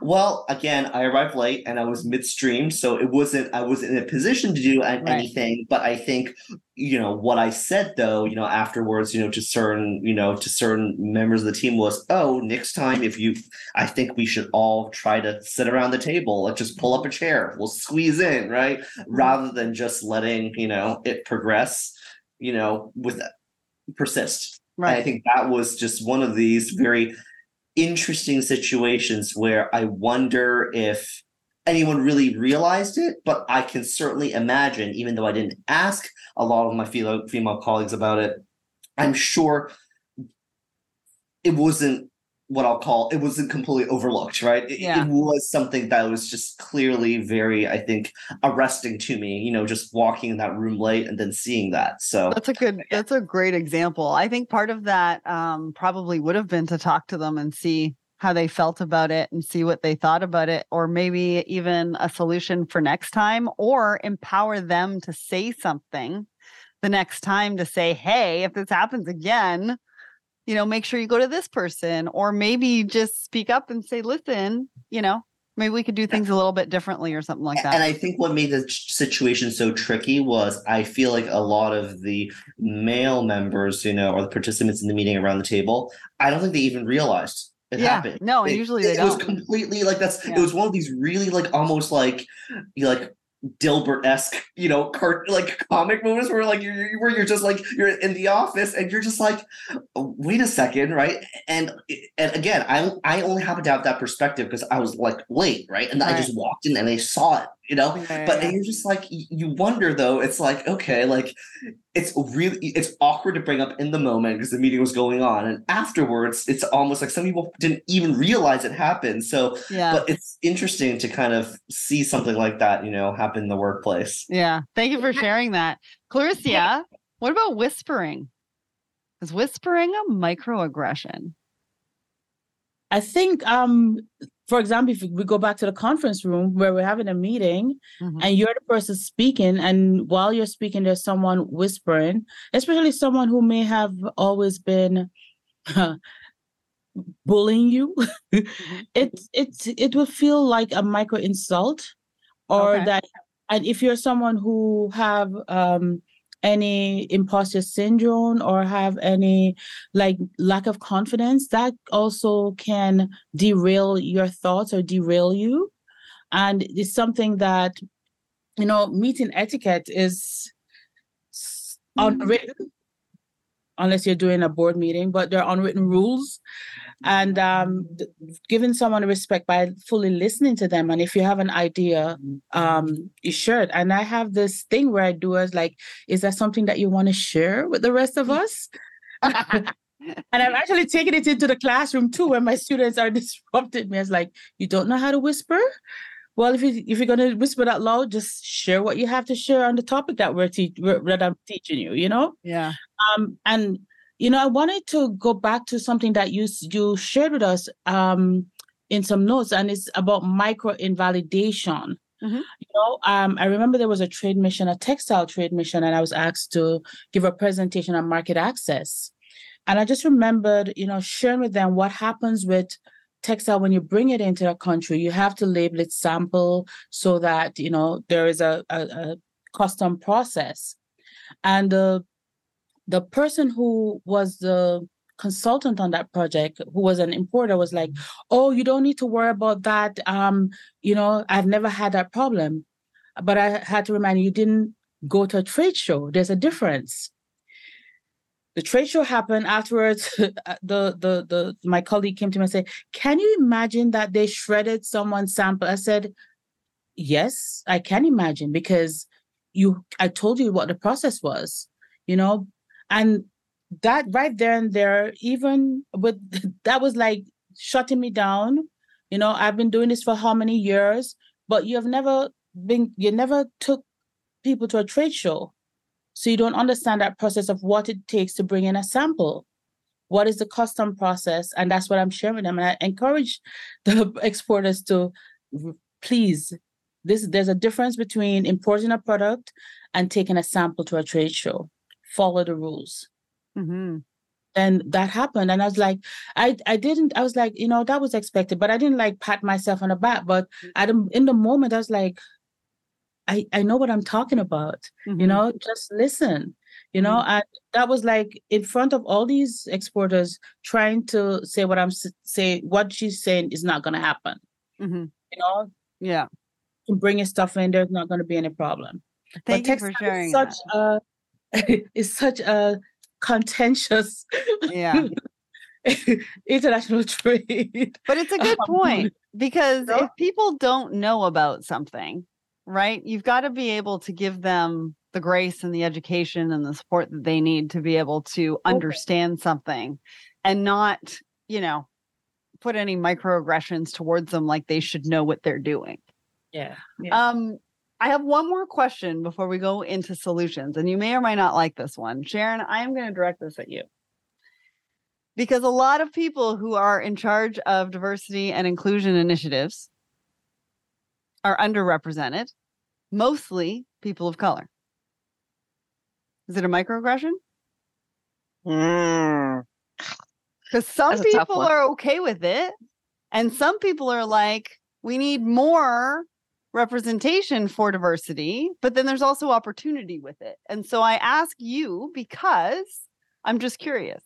well, again, I arrived late and I was midstream, so it wasn't I wasn't in a position to do Right. anything. But I think, you know, what I said though, you know, afterwards, you know, to certain, you know, to certain members of the team was, oh, next time if you, I think we should all try to sit around the table, like just pull up a chair, we'll squeeze in, right, mm-hmm. rather than just letting you know it progress, you know, with persist. And I think that was just one of these mm-hmm. very interesting situations where I wonder if anyone really realized it, but I can certainly imagine, even though I didn't ask a lot of my female female colleagues about it, I'm sure it wasn't what I'll call it wasn't completely overlooked, right? It, Yeah. it was something that was just clearly very, I think, arresting to me, you know, just walking in that room late and then seeing that. So That's a good that's a great example. I think part of that um probably would have been to talk to them and see how they felt about it and see what they thought about it, or maybe even a solution for next time, or empower them to say something the next time to say, hey, if this happens again, you know, make sure you go to this person, or maybe just speak up and say, listen, you know, maybe we could do things a little bit differently or something like that. And I think what made the situation so tricky was I feel like a lot of the male members, you know, or the participants in the meeting around the table, I don't think they even realized it yeah, happened. no, it, usually it, they it was completely like that's Yeah. it was one of these really like almost like you like Dilbert esque, you know, cart like comic moments where like you're where you're just like you're in the office and you're just like, "Oh, wait a second, right? And and again, I I only happen to have that perspective because I was like late, right? And I just walked in and I saw it, you know. Yeah, yeah, But yeah. you're just like you wonder though. It's like okay, like it's really it's awkward to bring up in the moment because the meeting was going on, and afterwards it's almost like some people didn't even realize it happened. So, yeah. but it's interesting to kind of see something like that, you know, happen in the workplace. Yeah. Thank you for sharing that. Clarissa, what about whispering? Is whispering a microaggression? I think, um, for example, if we go back to the conference room where we're having a meeting Mhm. and you're the person speaking, and while you're speaking, there's someone whispering, especially someone who may have always been bullying you. it it it will feel like a micro insult, or Okay. that, and if you're someone who have um any imposter syndrome or have any like lack of confidence that also can derail your thoughts or derail you. And it's something that you know meeting etiquette is s- unwritten unless you're doing a board meeting but there are unwritten rules and um giving someone respect by fully listening to them. And if you have an idea um you should. And i have this thing where i do is like is that something that you want to share with the rest of us? And i'm actually taking it into the classroom too when my students are disrupting me. It's like you don't know how to whisper? Well if you if you're going to whisper that loud just share what you have to share on the topic that we're, te- we're that i'm teaching you you know? Yeah. um and you know i wanted to go back to something that you you shared with us um in some notes and it's about micro invalidation Mhm. you know um i remember there was a trade mission a textile trade mission and i was asked to give a presentation on market access. And i just remembered you know sharing with them what happens with textile when you bring it into a country. You have to label it sample so that you know there is a, a, a custom process. And the the person who was the consultant on that project who was an importer was like oh you don't need to worry about that. Um you know i've never had that problem. But i had to remind you you didn't go to a trade show. There's a difference. The trade show happened afterwards. The, the the my colleague came to me and said can you imagine that they shredded someone's sample? I said yes i can imagine because you i told you what the process was you know and that right there and there even with that was like shutting me down. You know i've been doing this for how many years? But you have never been you never took people to a trade show. So you don't understand that process of what it takes to bring in a sample. What is the custom process? And that's what i'm sharing with them. And i encourage the exporters to please this there's a difference between importing a product and taking a sample to a trade show follow the rules. Hmm and that happened and i was like i i didn't i was like you know that was expected but i didn't like pat myself on the back but at the, in the moment i was like i i know what i'm talking about Mm-hmm. you know just listen you know and that was like in front of all these exporters trying to say what i'm say what she's saying is not going to happen hmm you know? Yeah. you can bring your stuff in there's not going to be any problem. Thank you for sharing. such a is such a contentious. Yeah. international trade. But it's a good point because No? if people don't know about something, right, you've got to be able to give them the grace and the education and the support that they need to be able to understand something and not, you know, put any microaggressions towards them like they should know what they're doing. Yeah. Um, I have one more question before we go into solutions, and you may or may not like this one. Sharon, I am going to direct this at you because a lot of people who are in charge of diversity and inclusion initiatives are underrepresented, mostly people of color. Is it a microaggression? Mm. Because some a tough people are okay with it, and some people are like, we need more representation for diversity, but then there's also opportunity with it. And so I ask you because I'm just curious.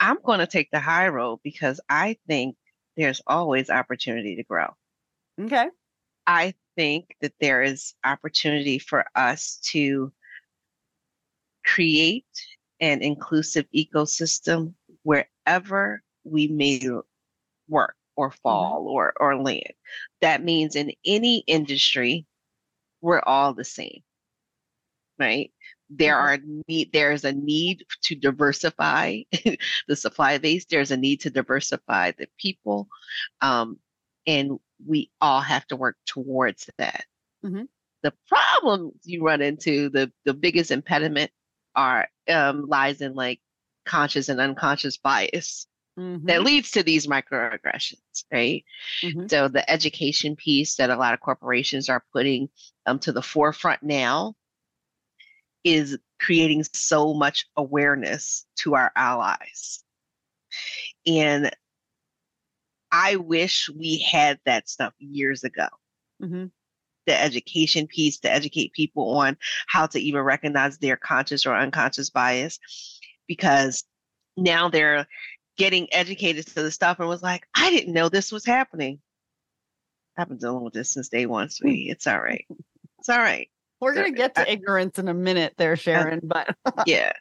I'm going to take the high road because I think there's always opportunity to grow. Okay. I think that there is opportunity for us to create an inclusive ecosystem wherever we may work or fall or or land. That means in any industry, we're all the same. Right? There Mhm. are need there is a need to diversify the supply base. There's a need to diversify the people. Um, and we all have to work towards that. Mhm. The problem you run into, the the biggest impediment are um, lies in like conscious and unconscious bias Mhm. that leads to these microaggressions, right? Mhm. So the education piece that a lot of corporations are putting um, to the forefront now is creating so much awareness to our allies. And I wish we had that stuff years ago. Mhm. The education piece to educate people on how to even recognize their conscious or unconscious bias, because now they're getting educated to the stuff and was like, I didn't know this was happening. I've been dealing with this since day one, sweetie. It's all right. It's all right. We're going to get to I- ignorance in a minute there, Sharon, but yeah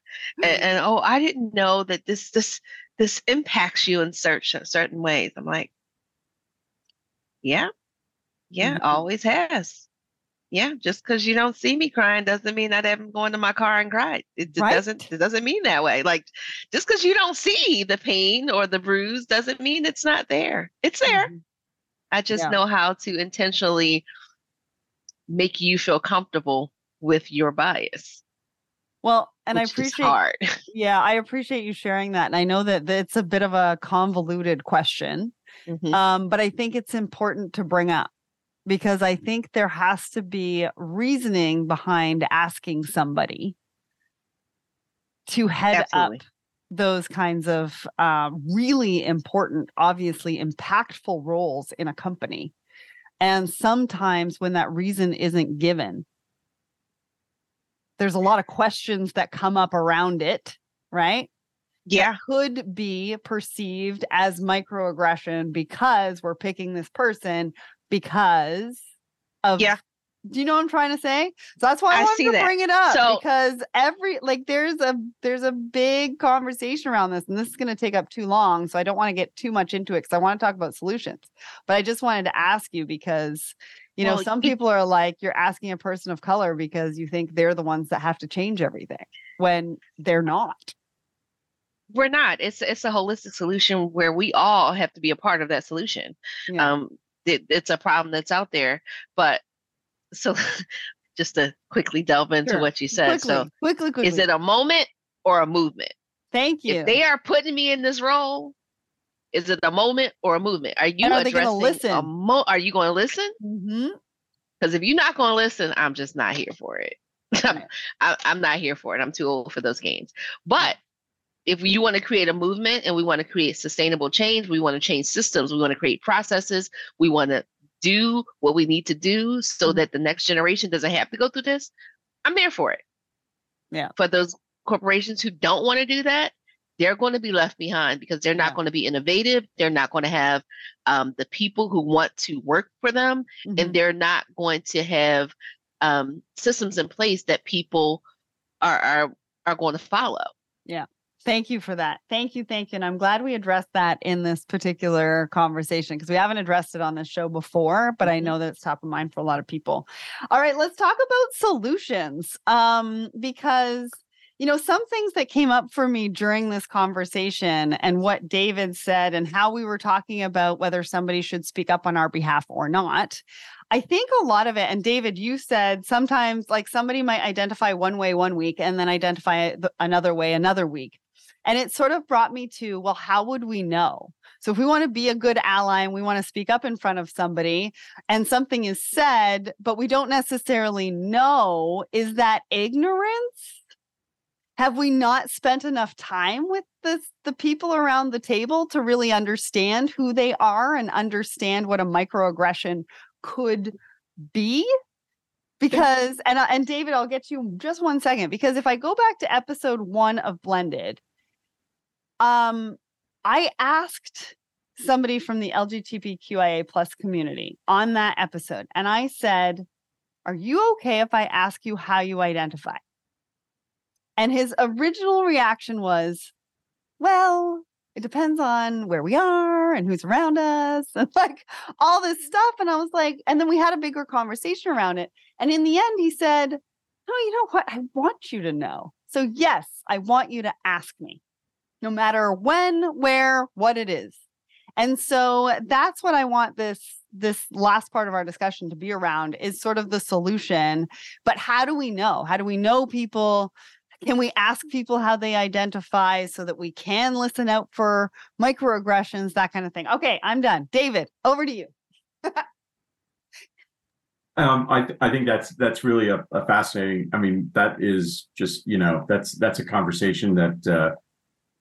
and, and oh i didn't know that this this this impacts you in certain certain ways i'm like yeah yeah Mhm. always has yeah just because you don't see me crying doesn't mean i haven't gone to my car and cried it, Right. doesn't it doesn't mean that way like just because you don't see the pain or the bruise doesn't mean it's not there it's there Mhm. i just Yeah. know how to intentionally make you feel comfortable with your bias well, and I which is appreciate hard Yeah, I appreciate you sharing that. And I know that it's a bit of a convoluted question, Mhm. um, but I think it's important to bring up because I think there has to be reasoning behind asking somebody to head Absolutely. up those kinds of uh, really important, obviously impactful roles in a company. And sometimes when that reason isn't given, there's a lot of questions that come up around it, right? yeah Could be perceived as microaggression because we're picking this person because of Yeah. Do you know what I'm trying to say? So that's why I, I wanted to that. bring it up So- because every like there's a there's a big conversation around this, and this is going to take up too long. So I don't want to get too much into it because I want to talk about solutions. But I just wanted to ask you because you know Well, some people are like you're asking a person of color because you think they're the ones that have to change everything when they're not. we're not it's it's a holistic solution where we all have to be a part of that solution Yeah. um it, it's a problem that's out there but so just to quickly delve into Sure. what you said quickly, so quickly, quickly. is it a moment or a movement Thank you. if they are putting me in this role is it a moment or a movement are you addressing gonna listen? mo- are you going to listen mm-hmm. because if you're not going to listen i'm just not here for it Right. I, I'm not here for it i'm too old for those games but if you want to create a movement and we want to create sustainable change we want to change systems we want to create processes we want to do what we need to do so Mhm. that the next generation doesn't have to go through this i'm there for it Yeah. for those corporations who don't want to do that they're going to be left behind because they're not Yeah. going to be innovative they're not going to have um, the people who want to work for them Mhm. and they're not going to have um, systems in place that people are are are going to follow. Thank you for that. Thank you. Thank you. And I'm glad we addressed that in this particular conversation because we haven't addressed it on this show before, but I Mhm. know that it's top of mind for a lot of people. All right, let's talk about solutions. Um, because you know, some things that came up for me during this conversation and what David said and how we were talking about whether somebody should speak up on our behalf or not. I think a lot of it, and David, you said sometimes like somebody might identify one way one week and then identify another way another week. And it sort of brought me to, well, how would we know? So if we want to be a good ally and we want to speak up in front of somebody and something is said, but we don't necessarily know, is that ignorance? Have we not spent enough time with the, the people around the table to really understand who they are and understand what a microaggression could be? Because and uh, and David, I'll get you just one second because if I go back to episode 1 of Blended, um I asked somebody from the LGBTQIA plus community on that episode, and I said, Are you okay if I ask you how you identify? And his original reaction was, Well, it depends on where we are and who's around us and like all this stuff. And I was like, and then we had a bigger conversation around it. And in the end, he said, No, you know what? I want you to know. So, yes, I want you to ask me no matter when, where, what it is. And so that's what I want this this last part of our discussion to be around is sort of the solution. But how do we know? How do we know people? Can we ask people how they identify so that we can listen out for microaggressions, that kind of thing? Okay, I'm done. David, over to you. Um, I I think that's that's really a, a, fascinating. I mean, that is just you know that's that's a conversation that uh,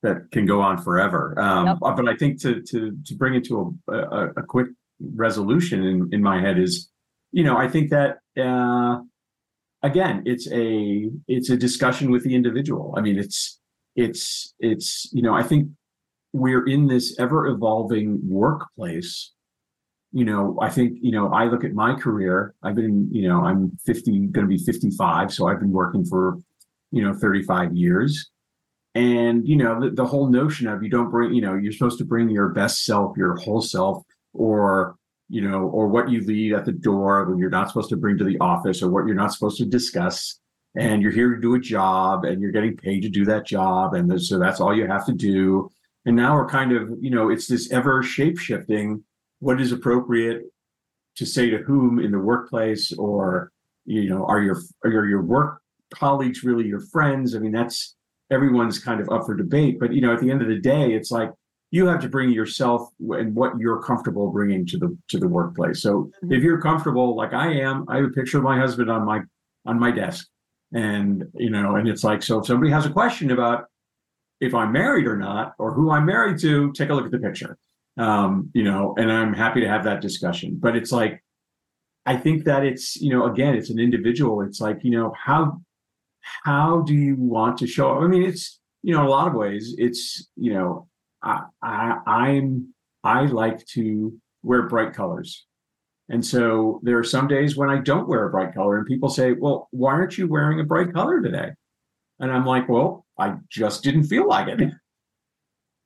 that can go on forever. Um, yep. But I think to to to bring it to a, a, a, quick resolution in, in my head is, you know, I think that uh, again, it's a it's a discussion with the individual. I mean, it's it's it's you know, I think we're in this ever evolving workplace. You know, I think you know, I look at my career. I've been, you know, I'm 50, going to be 55, so I've been working for, you know, 35 years and you know the, the whole notion of you don't bring you know you're supposed to bring your best self your whole self or you know or what you leave at the door when you're not supposed to bring to the office or what you're not supposed to discuss. And you're here to do a job and you're getting paid to do that job and so that's all you have to do. And now we're kind of you know it's this ever shape shifting what is appropriate to say to whom in the workplace or you know are your are your work colleagues really your friends? I mean that's everyone's kind of up for debate. But you know, at the end of the day, it's like you have to bring yourself and what you're comfortable bringing to the to the workplace. So mm-hmm. if you're comfortable, like I am, I have a picture of my husband on my on my desk, and you know, and it's like so if somebody has a question about if I'm married or not or who I'm married to, take a look at the picture. Um, you know, and I'm happy to have that discussion. But it's like I think that it's, you know, again, it's an individual. It's like, you know, how how do you want to show up? I mean, it's you know, a lot of ways, it's you know, I, I I'm I like to wear bright colors. And so there are some days when I don't wear a bright color, and people say, Well, why aren't you wearing a bright color today? And I'm like, Well, I just didn't feel like it.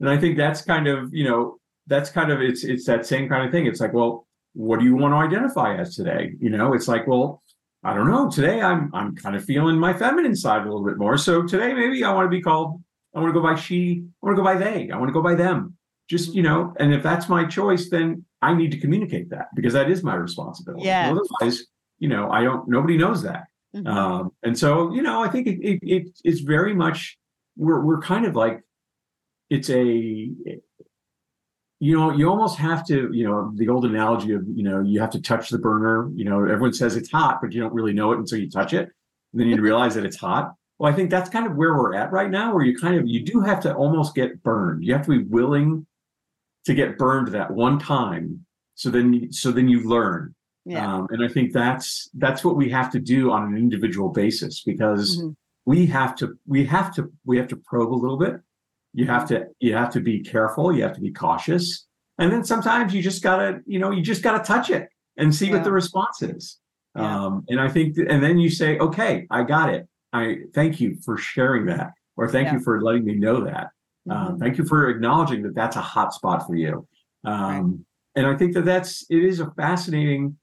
And I think that's kind of, you know, that's kind of it's it's that same kind of thing. It's like, well, what do you want to identify as today? You know, it's like, well, I don't know. Today I'm I'm kind of feeling my feminine side a little bit more. So today maybe I want to be called. I want to go by she. I want to go by they. I want to go by them. Just you know, and if that's my choice, then I need to communicate that because that is my responsibility. Yeah. Otherwise, you know, I don't. Nobody knows that. Mm-hmm. Um, and so you know, I think it, it, it it's very much we're we're kind of like it's a you know, you almost have to, you know, the old analogy of, you know, you have to touch the burner. You know, everyone says it's hot, but you don't really know it until you touch it. And then you realize that it's hot. Well, I think that's kind of where we're at right now, where you kind of you do have to almost get burned. You have to be willing to get burned that one time. So then so then you learn. Yeah. Um, and I think that's that's what we have to do on an individual basis because mm-hmm. we have to we have to we have to probe a little bit you have to you have to be careful you have to be cautious and then sometimes you just gotta you know you just gotta touch it and see yeah. what the response is yeah. um, and i think th- and then you say okay i got it i thank you for sharing that or thank yeah. you for letting me know that um, mm-hmm. thank you for acknowledging that that's a hot spot for you um, right. and i think that that's it is a fascinating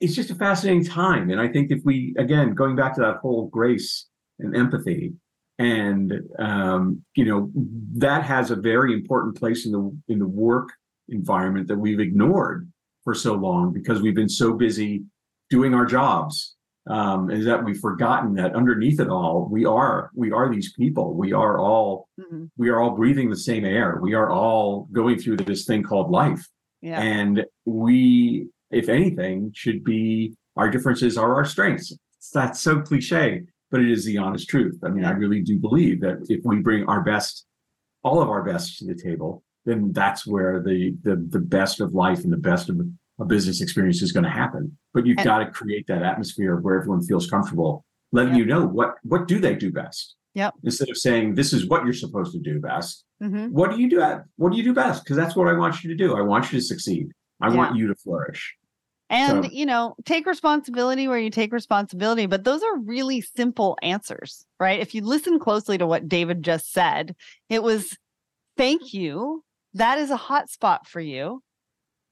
it's just a fascinating time and i think if we again going back to that whole grace and empathy and um, you know that has a very important place in the in the work environment that we've ignored for so long because we've been so busy doing our jobs um, is that we've forgotten that underneath it all, we are we are these people. We are all mm-hmm. we are all breathing the same air. We are all going through this thing called life. Yeah. And we, if anything, should be our differences are our strengths. That's so cliche, but it is the honest truth. I mean, I really do believe that if we bring our best, all of our best to the table, then that's where the the the best of life and the best of a business experience is going to happen. But you've and, got to create that atmosphere where everyone feels comfortable, letting you know what what do they do best. Yep. Instead of saying this is what you're supposed to do best, mm-hmm. what do you do? At, what do you do best? Because that's what I want you to do. I want you to succeed. I yeah. want you to flourish. And so, you know, take responsibility where you take responsibility, but those are really simple answers, right? If you listen closely to what David just said, it was thank you. That is a hot spot for you.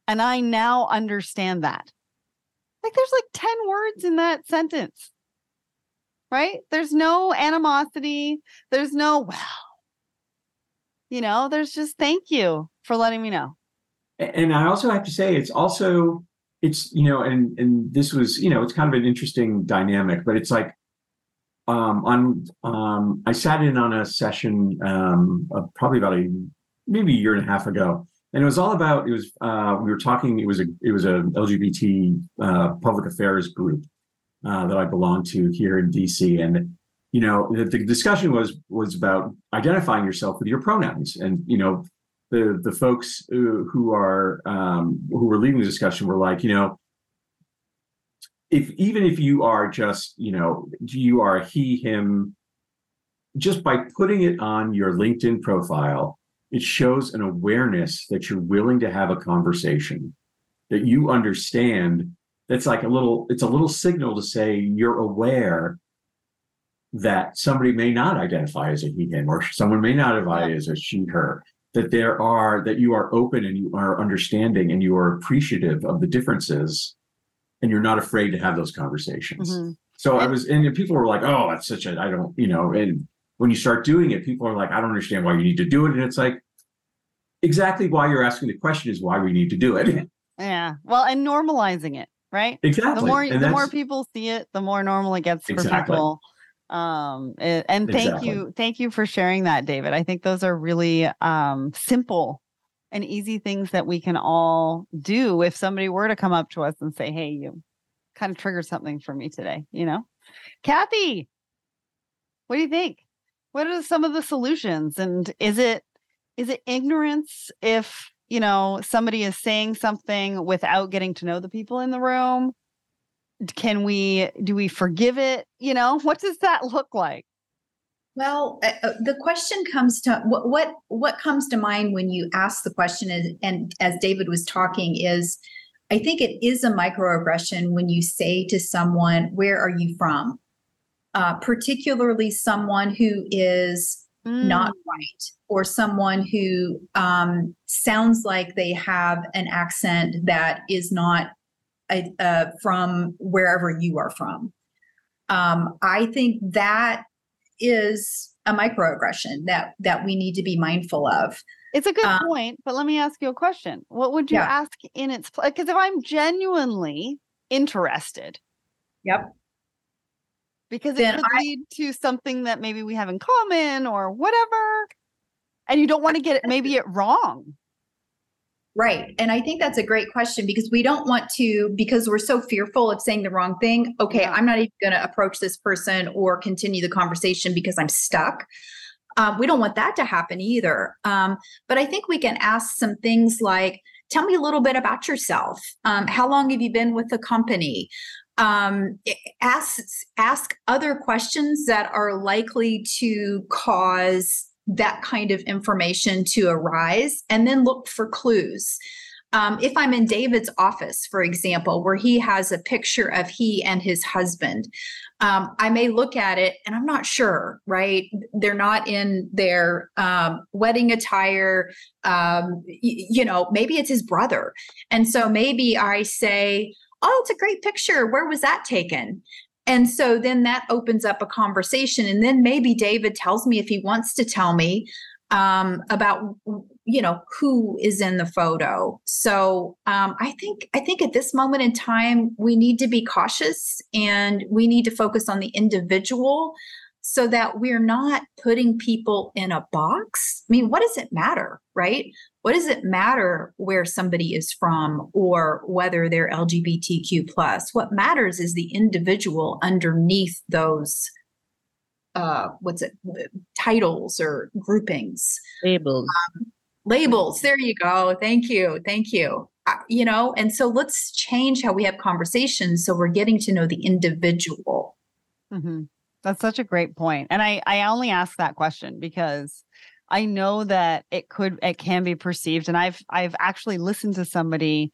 And I now understand that. Like there's like 10 words in that sentence, right? There's no animosity. There's no, well, you know, there's just thank you for letting me know. And I also have to say, it's also, it's, you know, and, and this was, you know, it's kind of an interesting dynamic, but it's like, um, on, um, I sat in on a session, um, uh, probably about a, maybe a year and a half ago and it was all about it was uh, we were talking it was a it was a lgbt uh, public affairs group uh, that i belong to here in dc and you know the, the, discussion was was about identifying yourself with your pronouns and you know the the folks who, who are um, who were leading the discussion were like you know if even if you are just you know you are he him just by putting it on your linkedin profile it shows an awareness that you're willing to have a conversation that you understand that's like a little it's a little signal to say you're aware that somebody may not identify as a he him or someone may not identify as a she her that there are that you are open and you are understanding and you are appreciative of the differences and you're not afraid to have those conversations mm-hmm. so i was and people were like oh that's such a i don't you know and when you start doing it people are like i don't understand why you need to do it and it's like exactly why you're asking the question is why we need to do it. Yeah. Well, and normalizing it, right? Exactly. The more and the more people see it, the more normal it gets exactly. for people. Um and thank exactly. you thank you for sharing that David. I think those are really um simple and easy things that we can all do if somebody were to come up to us and say, "Hey, you kind of triggered something for me today," you know? Kathy, what do you think? What are some of the solutions and is it is it ignorance if you know somebody is saying something without getting to know the people in the room can we do we forgive it? You know what does that look like? Well uh, uh, the question comes to what, what what comes to mind when you ask the question is, and as david was talking is i think it is a microaggression when you say to someone where are you from? Uh, particularly someone who is mm. not white or someone who um, sounds like they have an accent that is not uh, from wherever you are from. Um, I think that is a microaggression that that we need to be mindful of. It's a good um, point, but let me ask you a question. What would you yeah. ask in its place? Because if I'm genuinely interested, yep, because it could I, lead to something that maybe we have in common or whatever. And you don't want to get it maybe it wrong. Right. And I think that's a great question because we don't want to, because we're so fearful of saying the wrong thing. Okay, yeah. I'm not even going to approach this person or continue the conversation because I'm stuck. Um, we don't want that to happen either. Um, but I think we can ask some things like, tell me a little bit about yourself. Um, how long have you been with the company? um, ask ask other questions that are likely to cause that kind of information to arise and then look for clues um, if i'm in david's office for example where he has a picture of he and his husband um, i may look at it and i'm not sure right they're not in their um, wedding attire um, y- you know maybe it's his brother and so maybe i say oh, it's a great picture. Where was that taken? And so then that opens up a conversation. And then maybe David tells me if he wants to tell me, um, about you know who is in the photo. So um, I think I think at this moment in time we need to be cautious and we need to focus on the individual so that we're not putting people in a box. I mean, what does it matter, right? What does it matter where somebody is from or whether they're LGBTQ plus? What matters is the individual underneath those uh, what's it titles or groupings labels um, labels there you go thank you thank you uh, you know and so let's change how we have conversations so we're getting to know the individual mm-hmm. That's such a great point and i i only ask that question because i know that it could it can be perceived and i've i've actually listened to somebody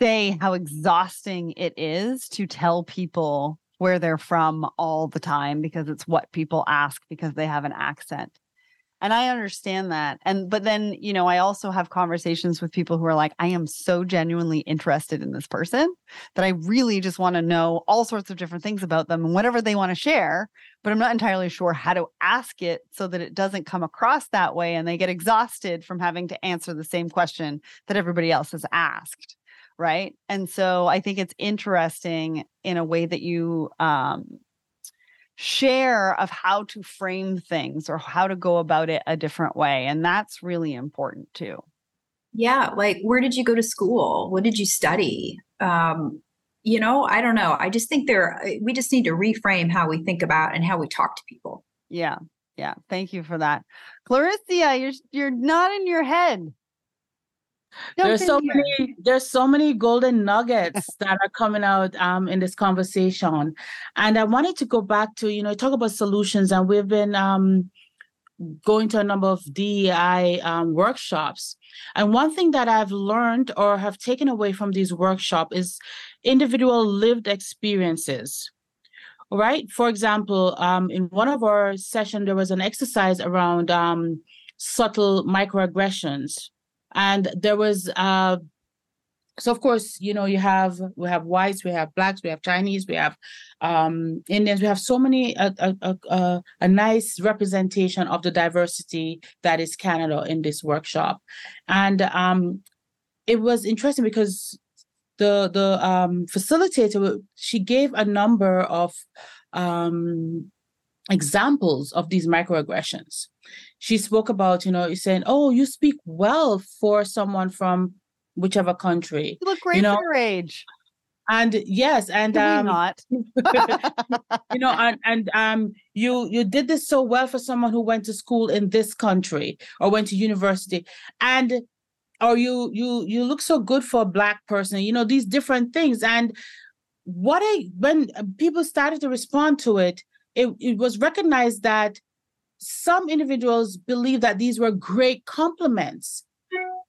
say how exhausting it is to tell people where they're from all the time because it's what people ask because they have an accent. And I understand that. And but then, you know, I also have conversations with people who are like, I am so genuinely interested in this person that I really just want to know all sorts of different things about them and whatever they want to share, but I'm not entirely sure how to ask it so that it doesn't come across that way and they get exhausted from having to answer the same question that everybody else has asked right and so i think it's interesting in a way that you um, share of how to frame things or how to go about it a different way and that's really important too. Yeah like where did you go to school? What did you study? Um, you know i don't know. I just think there uh, we just need to reframe how we think about and how we talk to people. Yeah yeah. Thank you for that. Clarissa you're you're not in your head there's so here. many there's so many golden nuggets that are coming out um, in this conversation. And i wanted to go back to you know talk about solutions and we've been um, going to a number of dei um, workshops. And one thing that i've learned or have taken away from these workshops is individual lived experiences. Right? For example um, in one of our sessions there was an exercise around um, subtle microaggressions and there was uh so of course you know you have we have whites we have blacks we have chinese we have um indians. We have so many a, a, a, a nice representation of the diversity that is canada in this workshop. And um it was interesting because the the um facilitator she gave a number of um examples of these microaggressions she spoke about, you know, saying, "Oh, you speak well for someone from whichever country." You look great you know? for your age. And yes, and um, not. you know, and and um, you you did this so well for someone who went to school in this country or went to university, and or you you you look so good for a black person. You know these different things, and what I when people started to respond to it, it, it was recognized that some individuals believe that these were great compliments.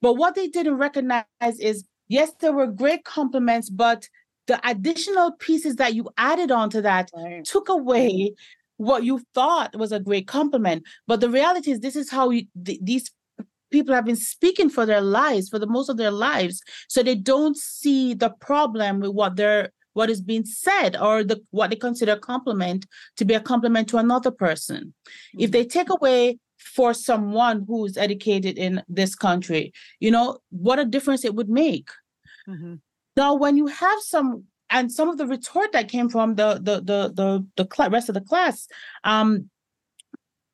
But what they didn't recognize is yes, there were great compliments, but the additional pieces that you added onto that right. took away what you thought was a great compliment. But the reality is, this is how you, th- these people have been speaking for their lives, for the most of their lives. So they don't see the problem with what they're what is being said or the what they consider a compliment to be a compliment to another person. Mm-hmm. If they take away for someone who's educated in this country, you know, what a difference it would make. Mm-hmm. Now, when you have some and some of the retort that came from the the the the, the cl- rest of the class um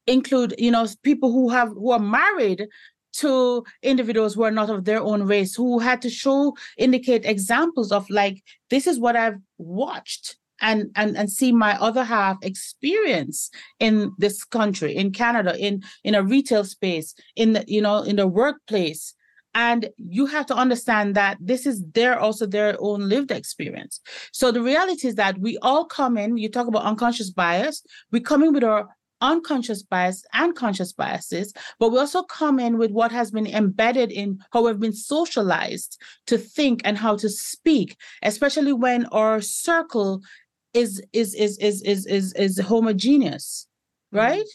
include you know people who have who are married to individuals who are not of their own race who had to show indicate examples of like this is what i've watched and and and see my other half experience in this country in canada in in a retail space in the you know in the workplace. And you have to understand that this is their also their own lived experience. So the reality is that we all come in you talk about unconscious bias we come in with our unconscious bias and conscious biases, but we also come in with what has been embedded in how we've been socialized to think and how to speak, especially when our circle is is is is is is, is homogeneous, mm-hmm. right?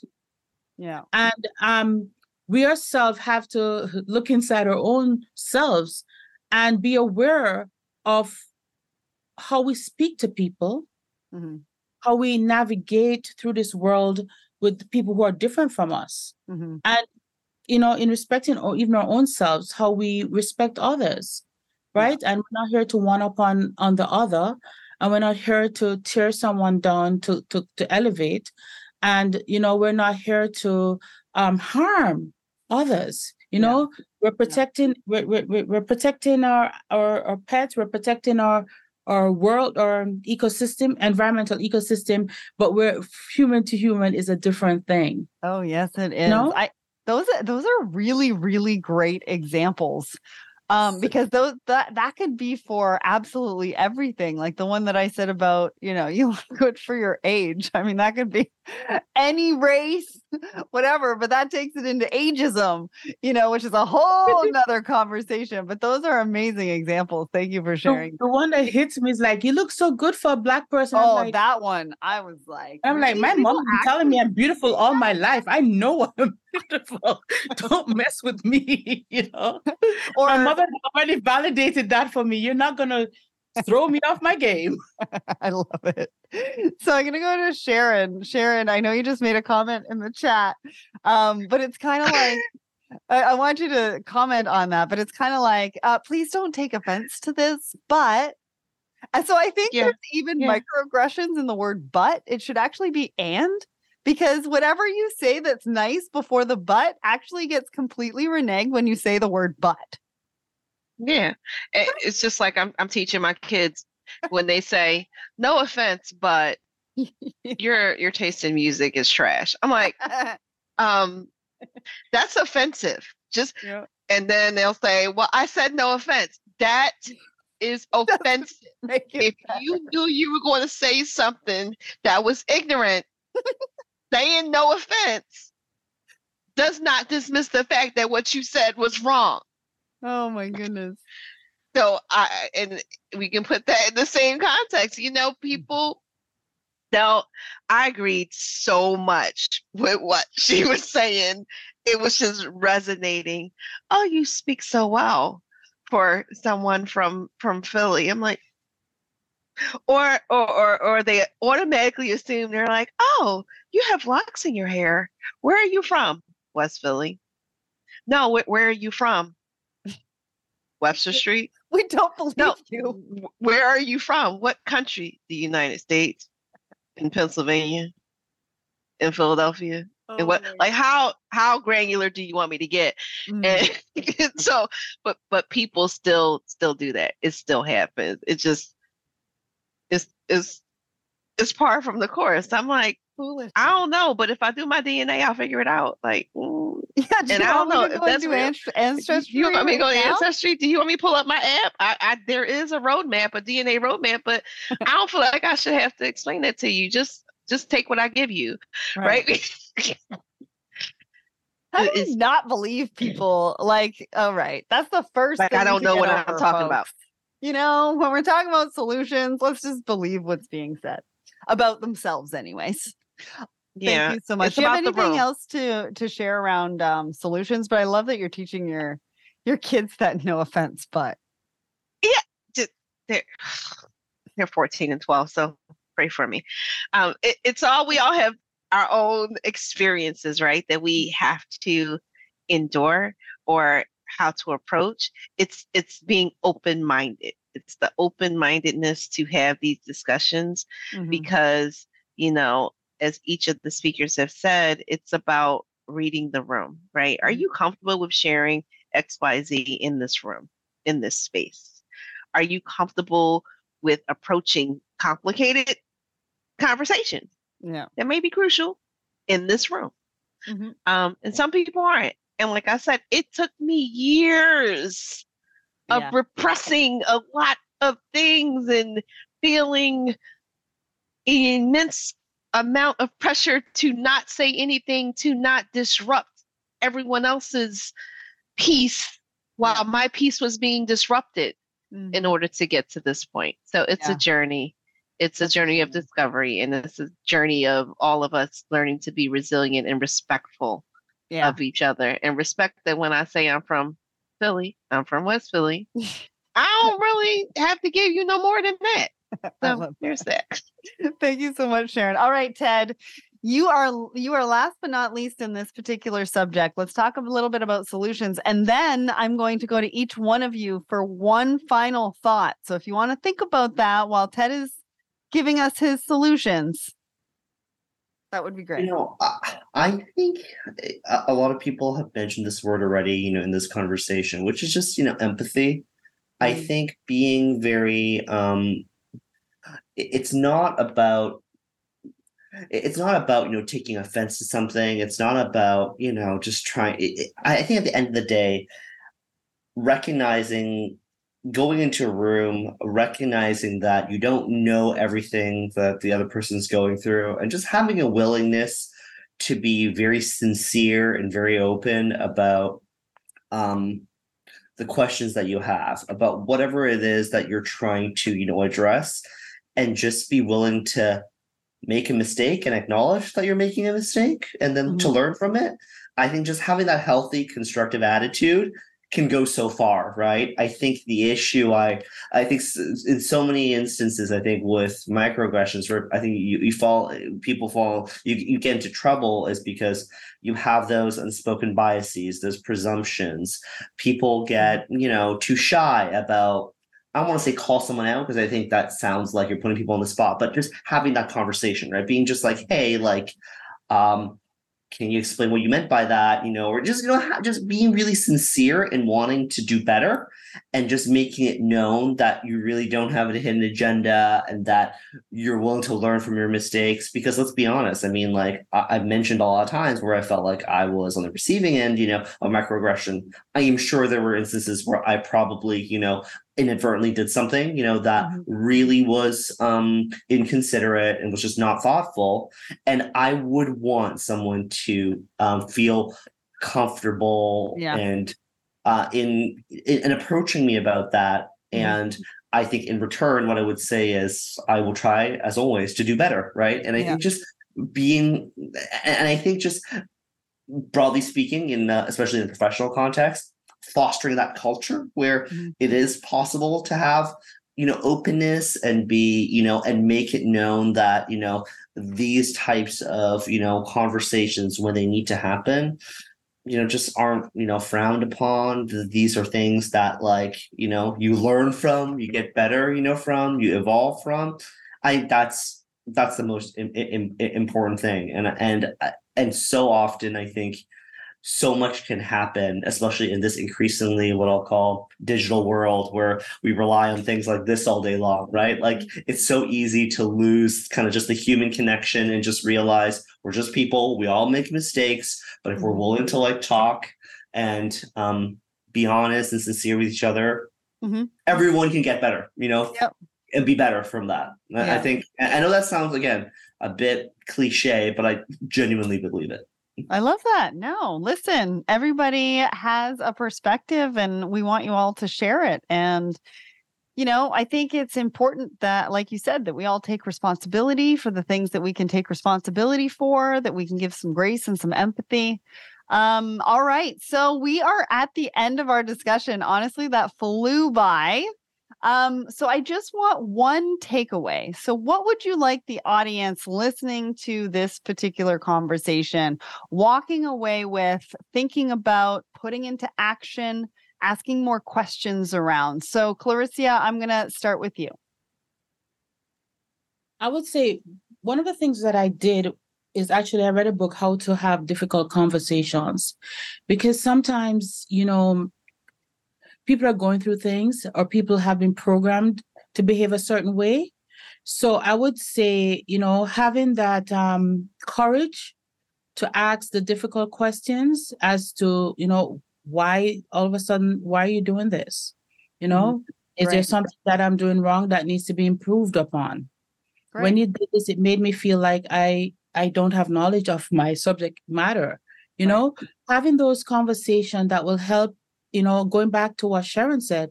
Yeah. And um we ourselves have to look inside our own selves and be aware of how we speak to people, mm-hmm. how we navigate through this world with people who are different from us. Mm-hmm. And you know, in respecting or even our own selves, how we respect others, right? Yeah. And we're not here to one up on on the other, and we're not here to tear someone down to to to elevate, and you know, we're not here to um, harm others. You yeah. know, we're protecting yeah. we're, we're, we're protecting our, our our pets. We're protecting our our world or ecosystem, environmental ecosystem, but we're human to human is a different thing. Oh yes, it is. No? I those those are really really great examples um because those that that could be for absolutely everything like the one that i said about you know you look good for your age i mean that could be any race whatever but that takes it into ageism you know which is a whole another conversation but those are amazing examples. Thank you for sharing. the, the one that hits me is like you look so good for a black person. Oh like, that one i was like i'm like my mom been telling me i'm beautiful all my life. I know i'm beautiful. Don't mess with me you know? Or my mother already validated that for me. You're not gonna throw me off my game. I love it. So I'm gonna go to Sharon. Sharon, I know you just made a comment in the chat, um, but it's kind of like I, I, want you to comment on that. But it's kind of like, uh, please don't take offense to this, but. And so I think yeah. there's even yeah. microaggressions in the word "but." It should actually be "and." Because whatever you say that's nice before the but actually gets completely reneged when you say the word but. Yeah. It's just like I'm I'm teaching my kids when they say, no offense, but your your taste in music is trash. I'm like, um, that's offensive. Just yeah. and then they'll say, Well, I said no offense. That is offensive. If bad. you knew you were going to say something that was ignorant, saying no offense does not dismiss the fact that what you said was wrong. Oh my goodness. So I and we can put that in the same context. You know, mm. people now I agreed so much with what she was saying. It was just resonating. Oh, you speak so well for someone from from Philly. I'm like, or or or, or they automatically assume they're like, oh, you have locks in your hair. Where are you from? West Philly. No, wh- where are you from? Webster Street? We don't believe no. you. Where are you from? What country? The United States? In Pennsylvania? In Philadelphia? Oh, and what like how how granular do you want me to get? Mm. And so but but people still still do that. It still happens. It just it's it's it's par from the course. I'm like, foolish. I don't know, but if I do my DNA, I'll figure it out. Like, mm. yeah, and I don't know if that's do ancestry. You want me to go to ancestry? Do you want me to pull up my app? I, I there is a roadmap, a DNA roadmap, but I don't feel like I should have to explain that to you. Just just take what I give you, right? right? How do you not believe people? Like, oh right, that's the first. Like I don't know what I'm talking folks. about. You know, when we're talking about solutions, let's just believe what's being said about themselves, anyways. Yeah. Thank you so much. Do you have anything else to to share around um, solutions? But I love that you're teaching your your kids that. No offense, but yeah, they're they're 14 and 12, so pray for me. Um, it, it's all we all have our own experiences, right? That we have to endure or how to approach. It's it's being open minded. It's the open mindedness to have these discussions mm-hmm. because you know as each of the speakers have said, it's about reading the room, right? Are mm-hmm. you comfortable with sharing XYZ in this room, in this space? Are you comfortable with approaching complicated conversations? Yeah. That may be crucial in this room. Mm-hmm. Um, and some people aren't. And like I said, it took me years of yeah. repressing a lot of things and feeling immense amount of pressure to not say anything, to not disrupt everyone else's peace while my peace was being disrupted mm-hmm. in order to get to this point. So it's yeah. a journey. It's a journey of discovery and it's a journey of all of us learning to be resilient and respectful yeah. of each other and respect that when I say I'm from Philly, I'm from West Philly. I don't really have to give you no more than that. So there's that. Thank you so much, Sharon. All right, Ted, you are you are last but not least in this particular subject. Let's talk a little bit about solutions and then I'm going to go to each one of you for one final thought. So if you want to think about that while Ted is giving us his solutions, that would be great. You know, I, I think a, a lot of people have mentioned this word already, you know, in this conversation, which is just, you know, empathy. I Mm. think being very um it- it's not about it's not about you know taking offense to something. It's not about you know just trying i think at the end of the day recognizing going into a room recognizing that you don't know everything that the other person's going through and just having a willingness to be very sincere and very open about um the questions that you have about whatever it is that you're trying to you know address and just be willing to make a mistake and acknowledge that you're making a mistake and then to Mhm. learn from it i think just having that healthy constructive attitude can go so far right i think the issue i i think in so many instances i think with microaggressions where i think you, you fall people fall you, you get into trouble is because you have those unspoken biases those presumptions people get you know too shy about I don't want to say call someone out because I think that sounds like you're putting people on the spot, but just having that conversation, right? Being just like, hey, like, um, can you explain what you meant by that? You know, or just you know, ha- just being really sincere and wanting to do better, and just making it known that you really don't have a hidden agenda and that you're willing to learn from your mistakes. Because let's be honest, I mean, like I- I've mentioned a lot of times where I felt like I was on the receiving end, you know, of microaggression. I am sure there were instances where I probably, you know, inadvertently did something, you know, that Mhm. really was um inconsiderate and was just not thoughtful. And I would want someone to um feel comfortable Yeah. and uh in, in in approaching me about that. Mhm. And I think in return, what I would say is I will try, as always, to do better, right? And I Yeah. think just being, and I think just broadly speaking, in uh, especially in the professional context, fostering that culture where Mhm. it is possible to have you know openness and be you know and make it known that you know these types of you know conversations when they need to happen you know just aren't you know frowned upon. These are things that like you know you learn from you get better you know from you evolve from. I think that's that's the most im- im- im- important thing. And and uh, and so often i think so much can happen especially in this increasingly what i'll call digital world where we rely on things like this all day long right like it's so easy to lose kind of just the human connection and just realize we're just people we all make mistakes but if we're Mhm. willing to like talk and um be honest and sincere with each other Mhm. everyone can get better you know Yep. and be better from that I- i think I know that sounds again a bit cliche but i genuinely believe it I love that. No, listen, everybody has a perspective and we want you all to share it. And, you know, I think it's important that, like you said, that we all take responsibility for the things that we can take responsibility for, that we can give some grace and some empathy. Um, all right. So we are at the end of our discussion. Honestly, that flew by. Um, so I just want one takeaway. So, what would you like the audience listening to this particular conversation walking away with, thinking about, putting into action, asking more questions around? So, Clarissa, I'm going to start with you. I would say one of the things that I did is actually I read a book, How to Have Difficult Conversations, because sometimes, you know, people are going through things or people have been programmed to behave a certain way. So I would say, you know, having that um, courage to ask the difficult questions as to, you know, why all of a sudden, why are you doing this? You know, is there something that I'm doing wrong that needs to be improved upon? when you did this it made me feel like i i don't have knowledge of my subject matter you Right. know having those conversations that will help you know going back to what sharon said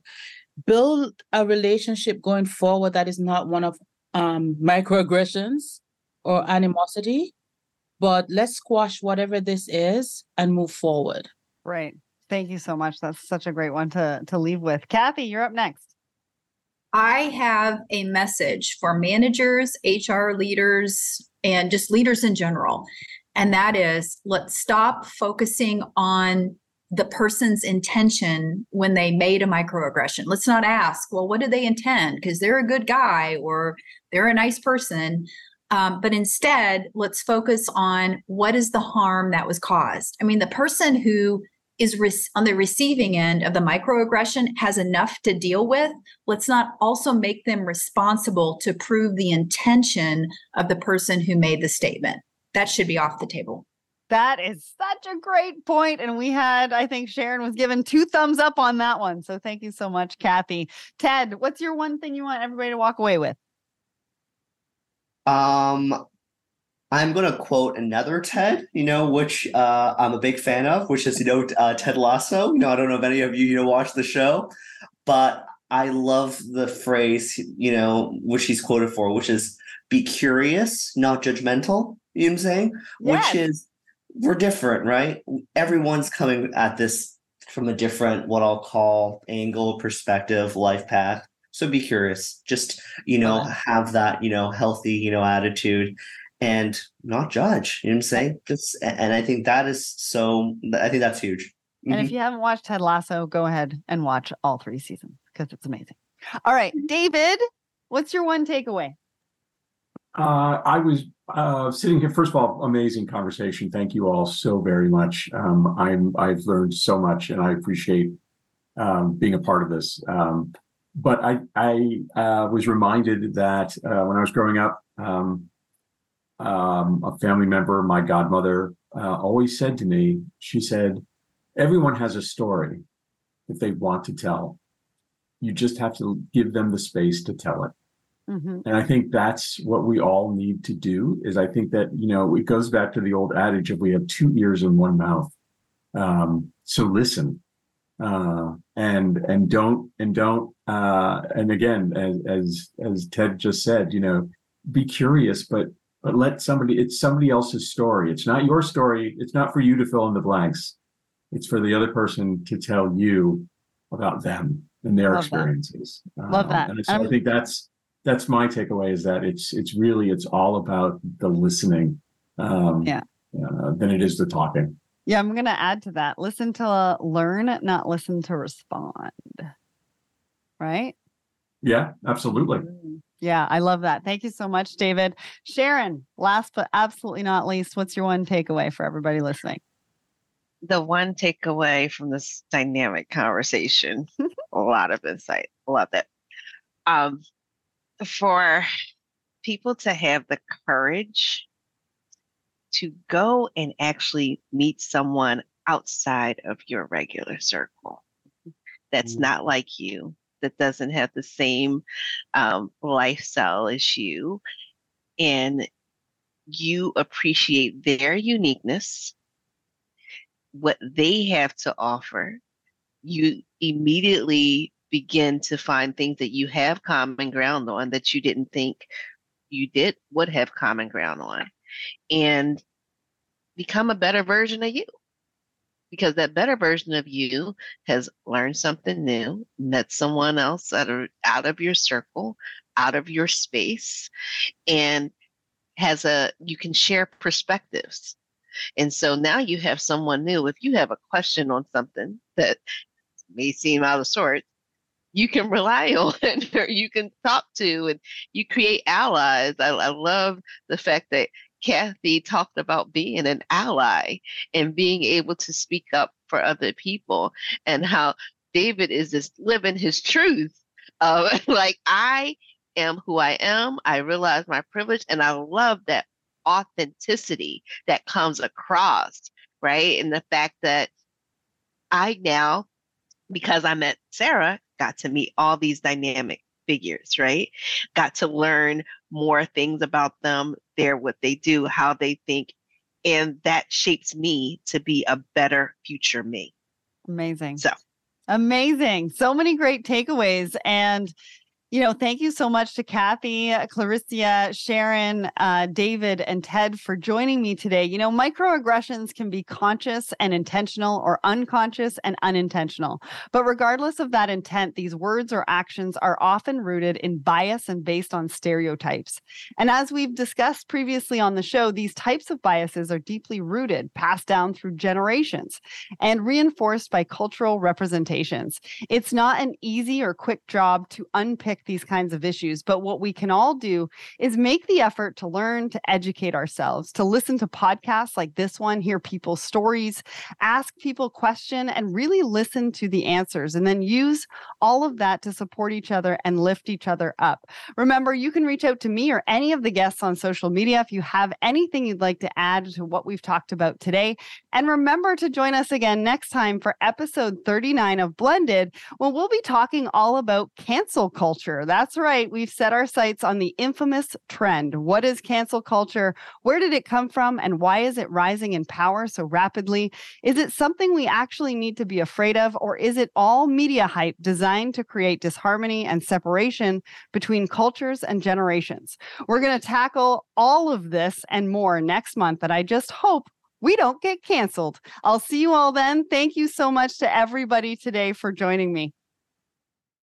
build a relationship going forward that is not one of um microaggressions or animosity but let's squash whatever this is and move forward Right. Thank you so much. That's such a great one to to leave with. Kathy, you're up next. I have a message for managers, HR leaders, and just leaders in general. And that is let's stop focusing on the person's intention when they made a microaggression. Let's not ask, well, what did they intend? Because they're a good guy or they're a nice person. Um, but instead, let's focus on what is the harm that was caused. I mean, the person who is re- on the receiving end of the microaggression has enough to deal with. Let's not also make them responsible to prove the intention of the person who made the statement. That should be off the table. That is such a great point. And we had, I think Sharon was given two thumbs up on that one. So thank you so much, Kathy. Ted, what's your one thing you want everybody to walk away with? Um, I'm going to quote another Ted, you know, which uh, I'm a big fan of, which is, you know, uh, Ted Lasso. You know, I don't know if any of you, you know, watch the show, but I love the phrase, you know, which he's quoted for, which is be curious, not judgmental. You know what I'm saying? Yes. Which is, we're different, right? Everyone's coming at this from a different, what I'll call angle, perspective, life path. So be curious. Just, you know, have that, you know, healthy, you know, attitude and not judge. You know what I'm saying? Just and I think that is so I think that's huge. And if Mhm. you haven't watched Ted Lasso, go ahead and watch all three seasons because it's amazing. All right, David, what's your one takeaway? Uh, I was uh, sitting here. First of all, amazing conversation. Thank you all so very much. Um, I'm I've learned so much, and I appreciate um, being a part of this. Um, but I I uh, was reminded that uh, when I was growing up, um, um, a family member, my godmother, uh, always said to me, she said, "Everyone has a story if they want to tell. You just have to give them the space to tell it." Mhm. And I think that's what we all need to do is I think that, you know, it goes back to the old adage of we have two ears and one mouth. Um, so listen. Uh, and and don't and don't uh and again as as as Ted just said, you know, be curious, but but let somebody it's somebody else's story. It's not your story, it's not for you to fill in the blanks. It's for the other person to tell you about them and their Love that. experiences. Love Um, that. And so I Um, think that's that's my takeaway is that it's it's really it's all about the listening um Yeah. uh, than it is the talking Yeah, I'm going to add to that. Listen to uh, learn, not listen to respond. Right? yeah absolutely Mm. Yeah, I love that. Thank you so much, David. Sharon, last but absolutely not least, what's your one takeaway for everybody listening? the one takeaway from this dynamic conversation, a lot of insight. Love it. Um, for people to have the courage to go and actually meet someone outside of your regular circle that's Mm. not like you, that doesn't have the same um, lifestyle as you, and you appreciate their uniqueness what they have to offer, you immediately begin to find things that you have common ground on that you didn't think you did would have common ground on and become a better version of you because that better version of you has learned something new met someone else out of out of your circle out of your space and has a you can share perspectives and so now you have someone new. If you have a question on something that may seem out of sorts, you can rely on or you can talk to and you create allies. I, I love the fact that Kathy talked about being an ally and being able to speak up for other people and how David is just living his truth of like, I am who I am. I realize my privilege and I love that authenticity that comes across, right? And the fact that I now, because I met Sarah, got to meet all these dynamic figures, right? Got to learn more things about them, their what they do, how they think, and that shapes me to be a better future me. Amazing. So Amazing. So many great takeaways. And, You know, thank you so much to Kathy, Clarissa, Sharon, uh, David, and Ted for joining me today. You know, microaggressions can be conscious and intentional or unconscious and unintentional. But regardless of that intent, these words or actions are often rooted in bias and based on stereotypes. And as we've discussed previously on the show, these types of biases are deeply rooted, passed down through generations, and reinforced by cultural representations. It's not an easy or quick job to unpick these kinds of issues. But what we can all do is make the effort to learn, to educate ourselves, to listen to podcasts like this one, hear people's stories, ask people questions, and really listen to the answers, and then use all of that to support each other and lift each other up. Remember, you can reach out to me or any of the guests on social media if you have anything you'd like to add to what we've talked about today. And remember to join us again next time for episode 39 of Blended, when we'll be talking all about cancel culture culture. That's right. We've set our sights on the infamous trend. What is cancel culture? Where did it come from? And why is it rising in power so rapidly? Is it something we actually need to be afraid of? Or is it all media hype designed to create disharmony and separation between cultures and generations? We're going to tackle all of this and more next month. And I just hope we don't get canceled. I'll see you all then. Thank you so much to everybody today for joining me.